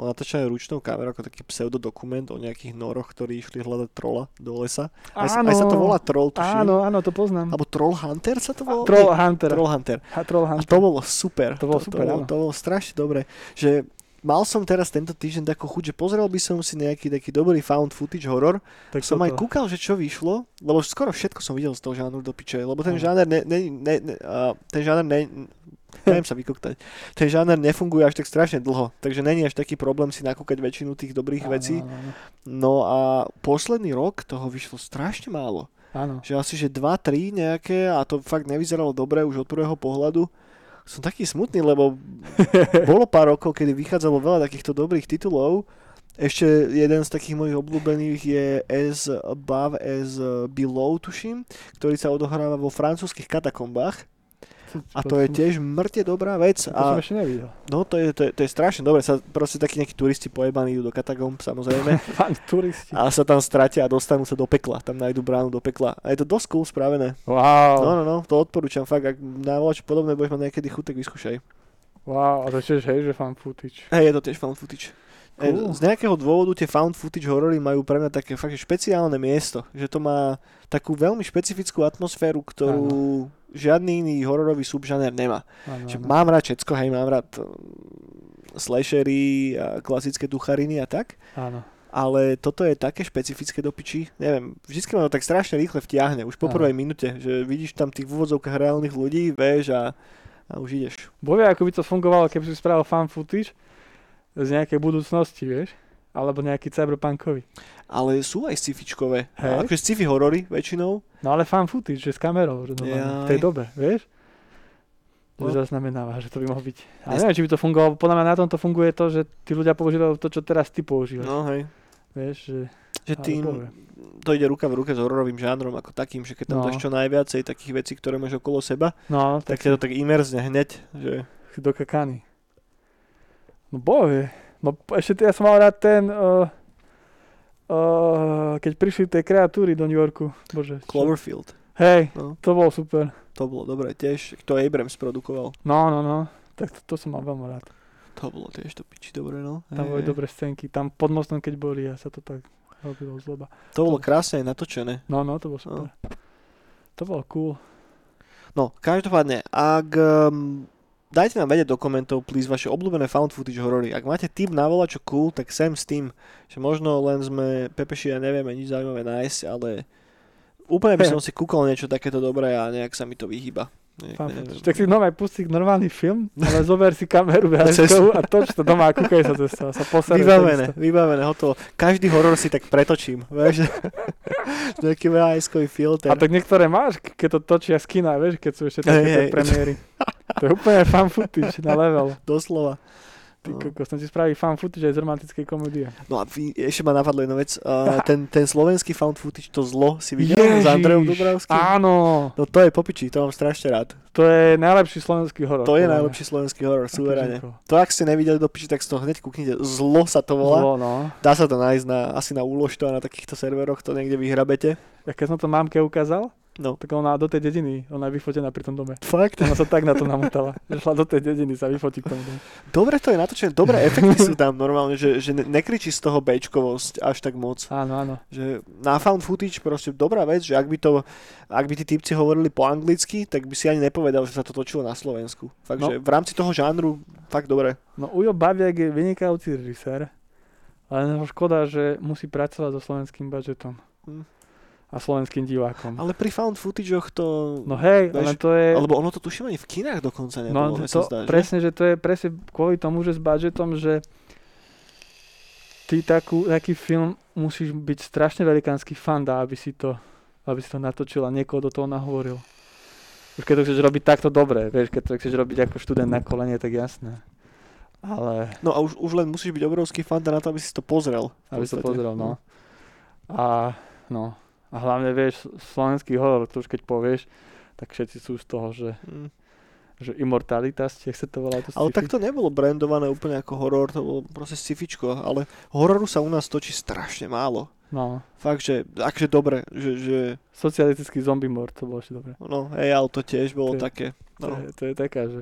On natáčaný ručnou kamerou ako taký pseudodokument o nejakých noroch, ktorí išli hľadať trola do lesa. Aj, sa- aj sa to volá troll, tuším. Áno, áno, to poznám. Alebo Troll Hunter sa to volá? Troll Hunter. Troll Hunter. Ha, Troll A Hunter. to bolo super. To bolo super, to, bolo, áno. to bolo strašne dobre. Že mal som teraz tento týždeň takú chuť, že pozrel by som si nejaký taký dobrý found footage horror. tak som aj toto. kúkal, že čo vyšlo, lebo skoro všetko som videl z toho žánru do piče, lebo ten Áno. žáner ne, ne, ne, ne, a, ten žáner ne, neviem sa vykoktať, ten žáner nefunguje až tak strašne dlho, takže není až taký problém si nakúkať väčšinu tých dobrých Áno, vecí. No a posledný rok toho vyšlo strašne málo. Áno. že asi že 2-3 nejaké a to fakt nevyzeralo dobre už od prvého pohľadu. Som taký smutný, lebo bolo pár rokov, kedy vychádzalo veľa takýchto dobrých titulov. Ešte jeden z takých mojich obľúbených je As Above, As Below, tuším, ktorý sa odohráva vo francúzskych katakombách. A to je tiež mŕte dobrá vec. To som ešte nevidel. no to je, to, je, to je strašne dobre. Sa proste takí nejakí turisti pojebaní idú do katakomb, samozrejme. Fakt, turisti. a sa tam stratia a dostanú sa do pekla. Tam nájdu bránu do pekla. A je to dosť cool spravené. Wow. No, no, no, to odporúčam fakt. Ak na čo podobné budeš mať niekedy chuť, tak vyskúšaj. Wow, a to tiež, hej, že fan footage. Hej, je to tiež found footage. E, Cool. Z nejakého dôvodu tie found footage horory majú pre mňa také fakt špeciálne miesto. Že to má takú veľmi špecifickú atmosféru, ktorú žiadny iný hororový subžaner nemá. Áno, Že áno. mám rád všetko, hej, mám rád mm, slashery a klasické duchariny a tak. Áno. Ale toto je také špecifické do piči. Neviem, vždycky ma to tak strašne rýchle vtiahne, už po Áno. prvej minúte, že vidíš tam tých v úvodzovkách reálnych ľudí, vieš a, a už ideš. Bovie, ako by to fungovalo, keby si spravil fan footage z nejakej budúcnosti, vieš? Alebo nejaký cyberpunkový. Ale sú aj sci-fičkové. Hej. Akože sci-fi horory väčšinou. No ale fan footage, že s kamerou, normálne, v tej dobe, vieš? No. Že zaznamenáva, že to by mohlo byť. A neviem, či by to fungovalo, podľa mňa na tomto funguje to, že tí ľudia používajú to, čo teraz ty používaš. No hej. Vieš, že... Že tým, to ide ruka v ruke s hororovým žánrom ako takým, že keď tam No. dáš čo najviacej takých vecí, ktoré máš okolo seba, No, tak tak ťa to tak imerzne hneď, že do kakany. No bohe. No ešte ja som mal rád ten, uh, uh, keď prišli tie kreatúry do New Yorku. Bože. čo- Cloverfield. Hej, No. to bolo super. To bolo dobré tiež. To Abrams produkoval. No, no, no. Tak to, to som mal veľmi rád. To bolo tiež to piči dobre, no. Tam boli dobré scénky. Tam pod mostom, keď boli, a sa to tak robilo zloba. To bolo krásne natočené. No, no, to bolo super. To bolo cool. No, každopádne, ak... Um, dajte nám vedieť do komentov, please, vaše obľúbené found footage horory. Ak máte tip na čo cool, tak sem s tým, že možno len sme pepeši a nevieme nič zaujímavé nájsť, ale úplne by som si kúkol niečo takéto dobré a nejak sa mi to vyhýba. Footage. Tak si normálne pustí normálny film, ale zober si kameru VHS a toč to doma a kúkaj sa cez to. Sa. Vybavené, vybavené, hotovo. Každý horor si tak pretočím, vieš? Nejaký VHS-kový filter. A tak niektoré máš, keď to točia z kina, vieš, keď sú ešte také premiéry. To je úplne fan footage na level. Doslova. Ty No. kokos, som ti spraví fan footage aj z romantickej komedie. No a ešte ma napadlo jednu vec. Uh, ten, ten slovenský found footage, to zlo, si videl s Andrejom Dubravským? Áno, No to je popiči, to mám strašne rád. to je najlepší slovenský horor. To je najlepší slovenský horor, suverene. To ak ste nevideli do piči, tak z toho hneď kúknite. Zlo sa to volá. Zlo, no. Dá sa to nájsť na, asi na úložto a na takýchto serveroch, to niekde vyhrabete. Ja keď som to mámke ukázal, No. tak ona do tej dediny, ona je vyfotená pri tom dome. Fakt? Ona sa tak na to namotala, že šla do tej dediny sa vyfotiť k tomu domu. Dobre to je natočené, dobré efekty sú tam normálne, že, že ne- nekričí z toho bečkovosť až tak moc. Áno, áno. Že na found footage proste dobrá vec, že ak by to, ak by tí typci hovorili po anglicky, tak by si ani nepovedal, že sa to točilo na Slovensku. Fakt, No. že v rámci toho žánru, fakt dobre. No Ujo Babiak je vynikajúci režisér, ale škoda, že musí pracovať so slovenským budžetom. Hm. A slovenským divákom. Ale pri found footageoch to... No hej, Vieš, ale to je... Alebo ono to tuším ani v kinách dokonca No, nebolo, sa to, zdá, že? presne, že to je presne kvôli tomu, že s budžetom, že ty takú, taký film musíš byť strašne velikánsky fanda, aby si to, aby si to natočil a niekoho do toho nahovoril. Už keď to chceš robiť takto dobre, vieš, keď to chceš robiť ako študent na kolenie, tak jasné. Ale No a už, už len musíš byť obrovský fan na to, aby si to pozrel. aby to podstate. pozrel, no. A no, a hlavne vieš, slovenský horor, to už keď povieš, tak všetci sú z toho, že, Mm. že immortalitas, jak sa to volá. To Ale sci-fi. tak to nebolo brandované úplne ako horor, to bolo proste scifičko, ale hororu sa u nás točí strašne málo. No, Fakt, že akže dobre, že, že socialistický zombie mor, to bolo ešte dobre. no, hej, ale to tiež bolo To je- také. To, No, je, to je taká, že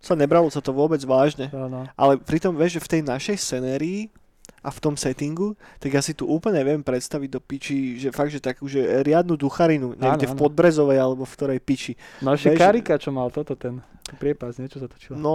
sa nebralo sa to vôbec vážne. no, no. Ale pritom, vieš, že v tej našej scenérii a v tom settingu, tak ja si tu úplne viem predstaviť do piči, že fakt, že takú, že riadnu ducharinu, niekde Áno, v áno. Podbrezovej alebo v ktorej piči. No ešte Karika, čo mal toto, ten priepas, niečo sa točilo. No,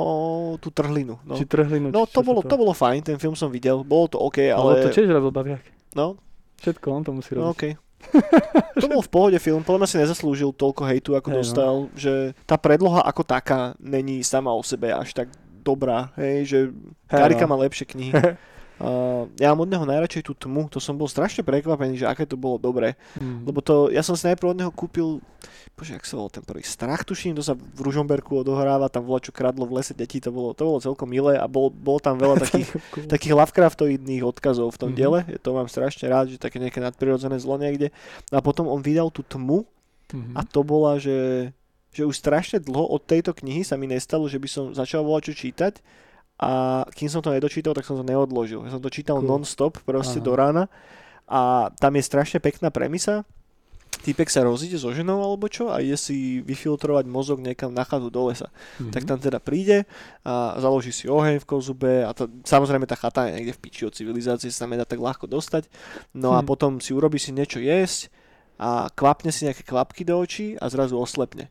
tú trhlinu. No, Či trhlinu, no či to, bolo, sa to bolo fajn, ten film som videl, bolo to OK, Ale ale... to tiež robil Babiak. No, Všetko on to musí robiť. no OK. to bol v pohode film, podľa mňa si nezaslúžil toľko hejtu, ako Hej, no. dostal, že tá predloha ako taká není sama o sebe až tak dobrá, hej, že Hej, Karika no. má lepšie knihy. Uh, ja mám od neho najradšej tú tmu, to som bol strašne prekvapený, že aké to bolo dobré. Mm. Lebo to, ja som si najprv od neho kúpil, bože, jak sa volal ten prvý, Strach tuším, to sa v Ružomberku odohráva, tam bola čo kradlo v lese detí, to bolo, to bolo celkom milé a bol, bolo tam veľa takých, takých Lovecraftoidných odkazov v tom Mhm. diele, to mám strašne rád, že také nejaké nadprirodzené zlo niekde. A potom on vydal tú tmu Mhm. a to bola, že, že už strašne dlho od tejto knihy sa mi nestalo, že by som začal volať čo čítať a kým som to nedočítal, tak som to neodložil. Ja som to čítal Cool. non-stop, proste Aha. do rána a tam je strašne pekná premisa. Týpek sa rozíde so ženou alebo čo a ide si vyfiltrovať mozog niekam na chatu do lesa. Mhm. Tak tam teda príde a založí si oheň v kozube a to, samozrejme tá chata je niekde v piči od civilizácie, sa nedá tak ľahko dostať. No a Hm. potom si urobí si niečo jesť a kvapne si nejaké kvapky do očí a zrazu oslepne.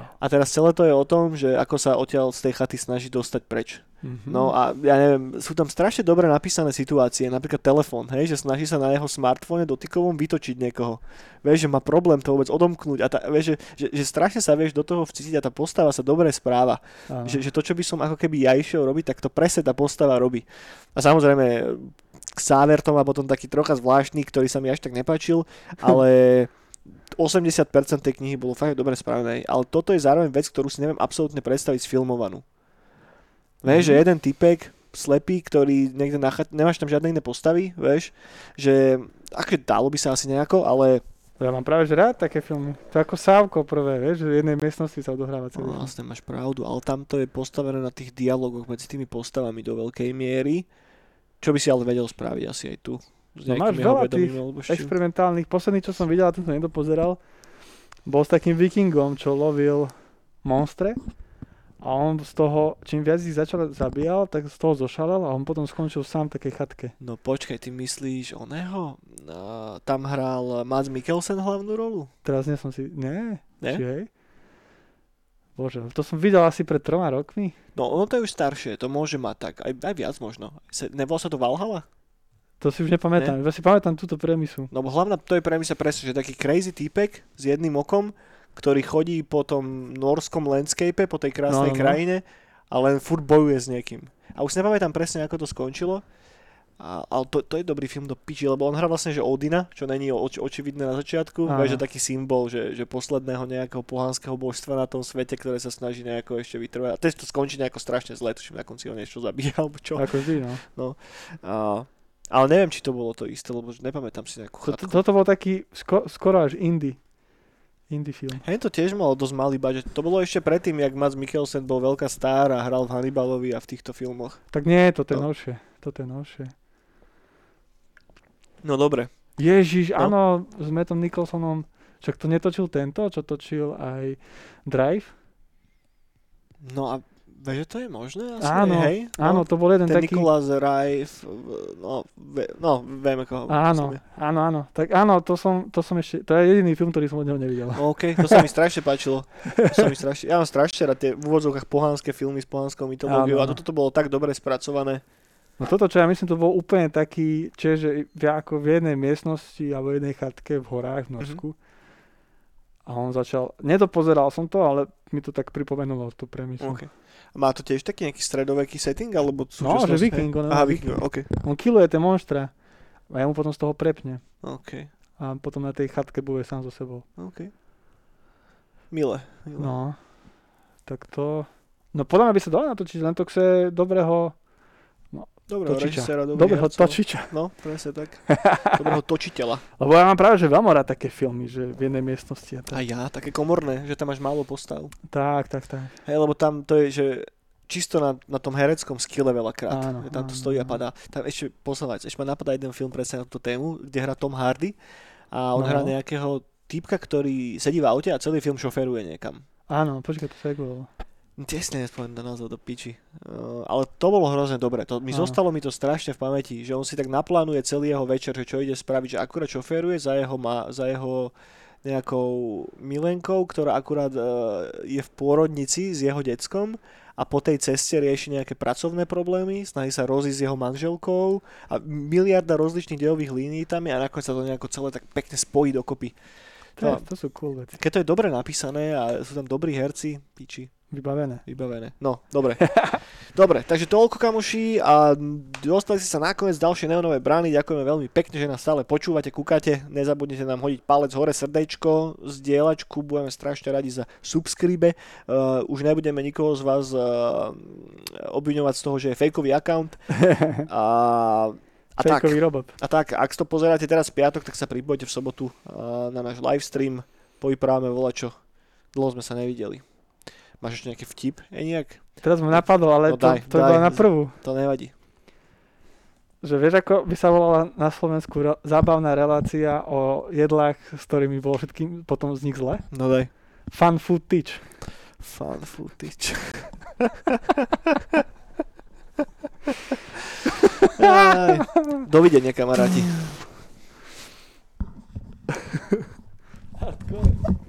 A teraz celé to je o tom, že ako sa odtiaľ z tej chaty snaží dostať preč. Mhm. No a ja neviem, sú tam strašne dobre napísané situácie, napríklad telefón, hej, že snaží sa na jeho smartfóne dotykovom vytočiť niekoho. Vieš, že má problém to vôbec odomknúť a tá, vieš, že, že, že strašne sa vieš do toho vcítiť a tá postava sa dobre správa. Že, že to, čo by som ako keby ja išiel robiť, tak to presne tá postava robí. A samozrejme, záver to má potom taký trocha zvláštny, ktorý sa mi až tak nepáčil, ale 80% tej knihy bolo fakt dobre spravené, ale toto je zároveň vec, ktorú si neviem absolútne predstaviť sfilmovanú. Vieš, Mhm. že jeden typek, slepý, ktorý niekde na chat, nemáš tam žiadne iné postavy, vieš, že aké dalo by sa asi nejako, ale Ja mám práve že rád také filmy. To je ako Sávko prvé, vieš, že v jednej miestnosti sa odohráva celý No, vlastne máš pravdu, ale tam to je postavené na tých dialogoch medzi tými postavami do veľkej miery, čo by si ale vedel spraviť asi aj tu. S No máš veľa tých. Experimentálnych, posledný, čo som videl, a ten som nedopozeral, bol s takým vikingom, čo lovil monstre a on z toho, čím viac ich začal zabíjal, tak z toho zošalel a on potom skončil sám v takej chatke. No počkaj, ty myslíš oného? No, tam hral Mads Mikkelsen hlavnú rolu? Teraz nie som si... Nie? Ne? Či hej? Bože, to som videl asi pred troma rokmi. No ono to je už staršie, to môže mať tak, aj, aj viac možno. Se, nebolo sa to Valhalla? To si už nepamätám. Ja si pamätám túto premisu. No bo hlavná, to je premisa presne, že taký crazy týpek s jedným okom, ktorý chodí po tom norskom landscape, po tej krásnej No, no, no. krajine a len furt bojuje s niekým. A už si nepamätám presne, ako to skončilo, a, ale to, to je dobrý film do piči, lebo on hrá vlastne, že Odina, čo není oč, očividné na začiatku, že taký symbol, že, že posledného nejakého pohanského božstva na tom svete, ktoré sa snaží nejako ešte vytrvať. A teď to skončí nejako strašne zle, tuším, na konci ho niečo zabíja, alebo čo. Ako vždy, no. A, ale neviem, či to bolo to isté, lebo nepamätám si nejakú To, to, chatku. toto bol taký sko, skoro až indie. Indie film. Hej, to tiež malo dosť malý budget. To bolo ešte predtým, jak Mads Mikkelsen bol veľká star a hral v Hannibalovi a v týchto filmoch. Tak nie, toto je No. novšie. Toto je novšie. No dobre. Ježiš, No. áno, s Mattom Nicholsonom. Však to netočil tento, čo točil aj Drive? No a že to je možné? Asi Áno, hej? Áno, no, to bol jeden ten taký... Nikolás Rajf, no, ve, no, vieme koho. Áno, áno, áno. Tak áno, to som, to som ešte, to je jediný film, ktorý som od neho nevidel. No, OK, to sa mi strašne páčilo. To sa mi strašne, ja mám strašne rád tie v úvodzovkách pohánske filmy s pohánskou mytológiou Áno, a toto to bolo tak dobre spracované. No toto, čo ja myslím, to bol úplne taký, čiže ako v jednej miestnosti alebo v jednej chatke v horách v Norsku. A on začal, nedopozeral som to, ale mi to tak pripomenulo tú premisu. OK. A má to tiež taký nejaký stredoveký setting, alebo No, že viking, on je Aha, viking. viking, OK. On killuje tie monstra a ja mu potom z toho prepne. OK, A potom na tej chatke bude sám so sebou. OK. Milé. milé. No, tak to... No podľa mňa by sa dalo natočiť, len to dobrého, Dobrého točiča. režisera, dobrých dobrého hercov. točiča. No, presne tak. Dobrého točiteľa. Lebo ja mám práve, že veľmi rád také filmy, že v jednej miestnosti a tak. A ja, také komorné, že tam máš málo postav. Tak, tak, tak. Hej, lebo tam to je, že čisto na, na tom hereckom skille veľakrát. Áno, tam to áno, stojí a áno. padá. Tam ešte, posledná ešte ma napadá jeden film presne na túto tému, kde hrá Tom Hardy a on No. hrá nejakého týpka, ktorý sedí v aute a celý film šoferuje niekam. Áno, počkaj, to sa nespomeniem na názov do piči. Uh, ale to bolo hrozne dobre. To, mi Áno. zostalo mi to strašne v pamäti, že on si tak naplánuje celý jeho večer, že čo ide spraviť, že akurát šoféruje za jeho, ma, za jeho nejakou milenkou, ktorá akurát uh, je v pôrodnici s jeho deckom a po tej ceste rieši nejaké pracovné problémy, snaží sa rozísť s jeho manželkou a miliarda rozličných dejových línií tam je a nakoniec sa to nejako celé tak pekne spojí dokopy. To, To- to sú cool veci. Keď to je dobre napísané a sú tam dobrí herci, piči. Vybavené. Vybavené. No, dobre. dobre, takže toľko kamoši a dostali ste sa nakoniec ďalšie neonové brány. Ďakujeme veľmi pekne, že nás stále počúvate, kúkate. Nezabudnite nám hodiť palec hore, srdečko, zdieľačku. Budeme strašne radi za subscribe. Uh, už nebudeme nikoho z vás uh, obviňovať z toho, že je fejkový account. A a tak, robot. a tak, ak to pozeráte teraz v piatok, tak sa pripojte v sobotu uh, na náš livestream. Povyprávame volačo. Dlho sme sa nevideli. Máš ešte nejaký vtip? Je nejak? Teraz mu napadlo, ale no, daj, to, to daj, na prvú. To nevadí. Že vieš, ako by sa volala na Slovensku re- zábavná relácia o jedlách, s ktorými bolo všetkým potom z nich zle? No daj. Fun footage. Fun footage. Aj. Dovidenia, kamaráti.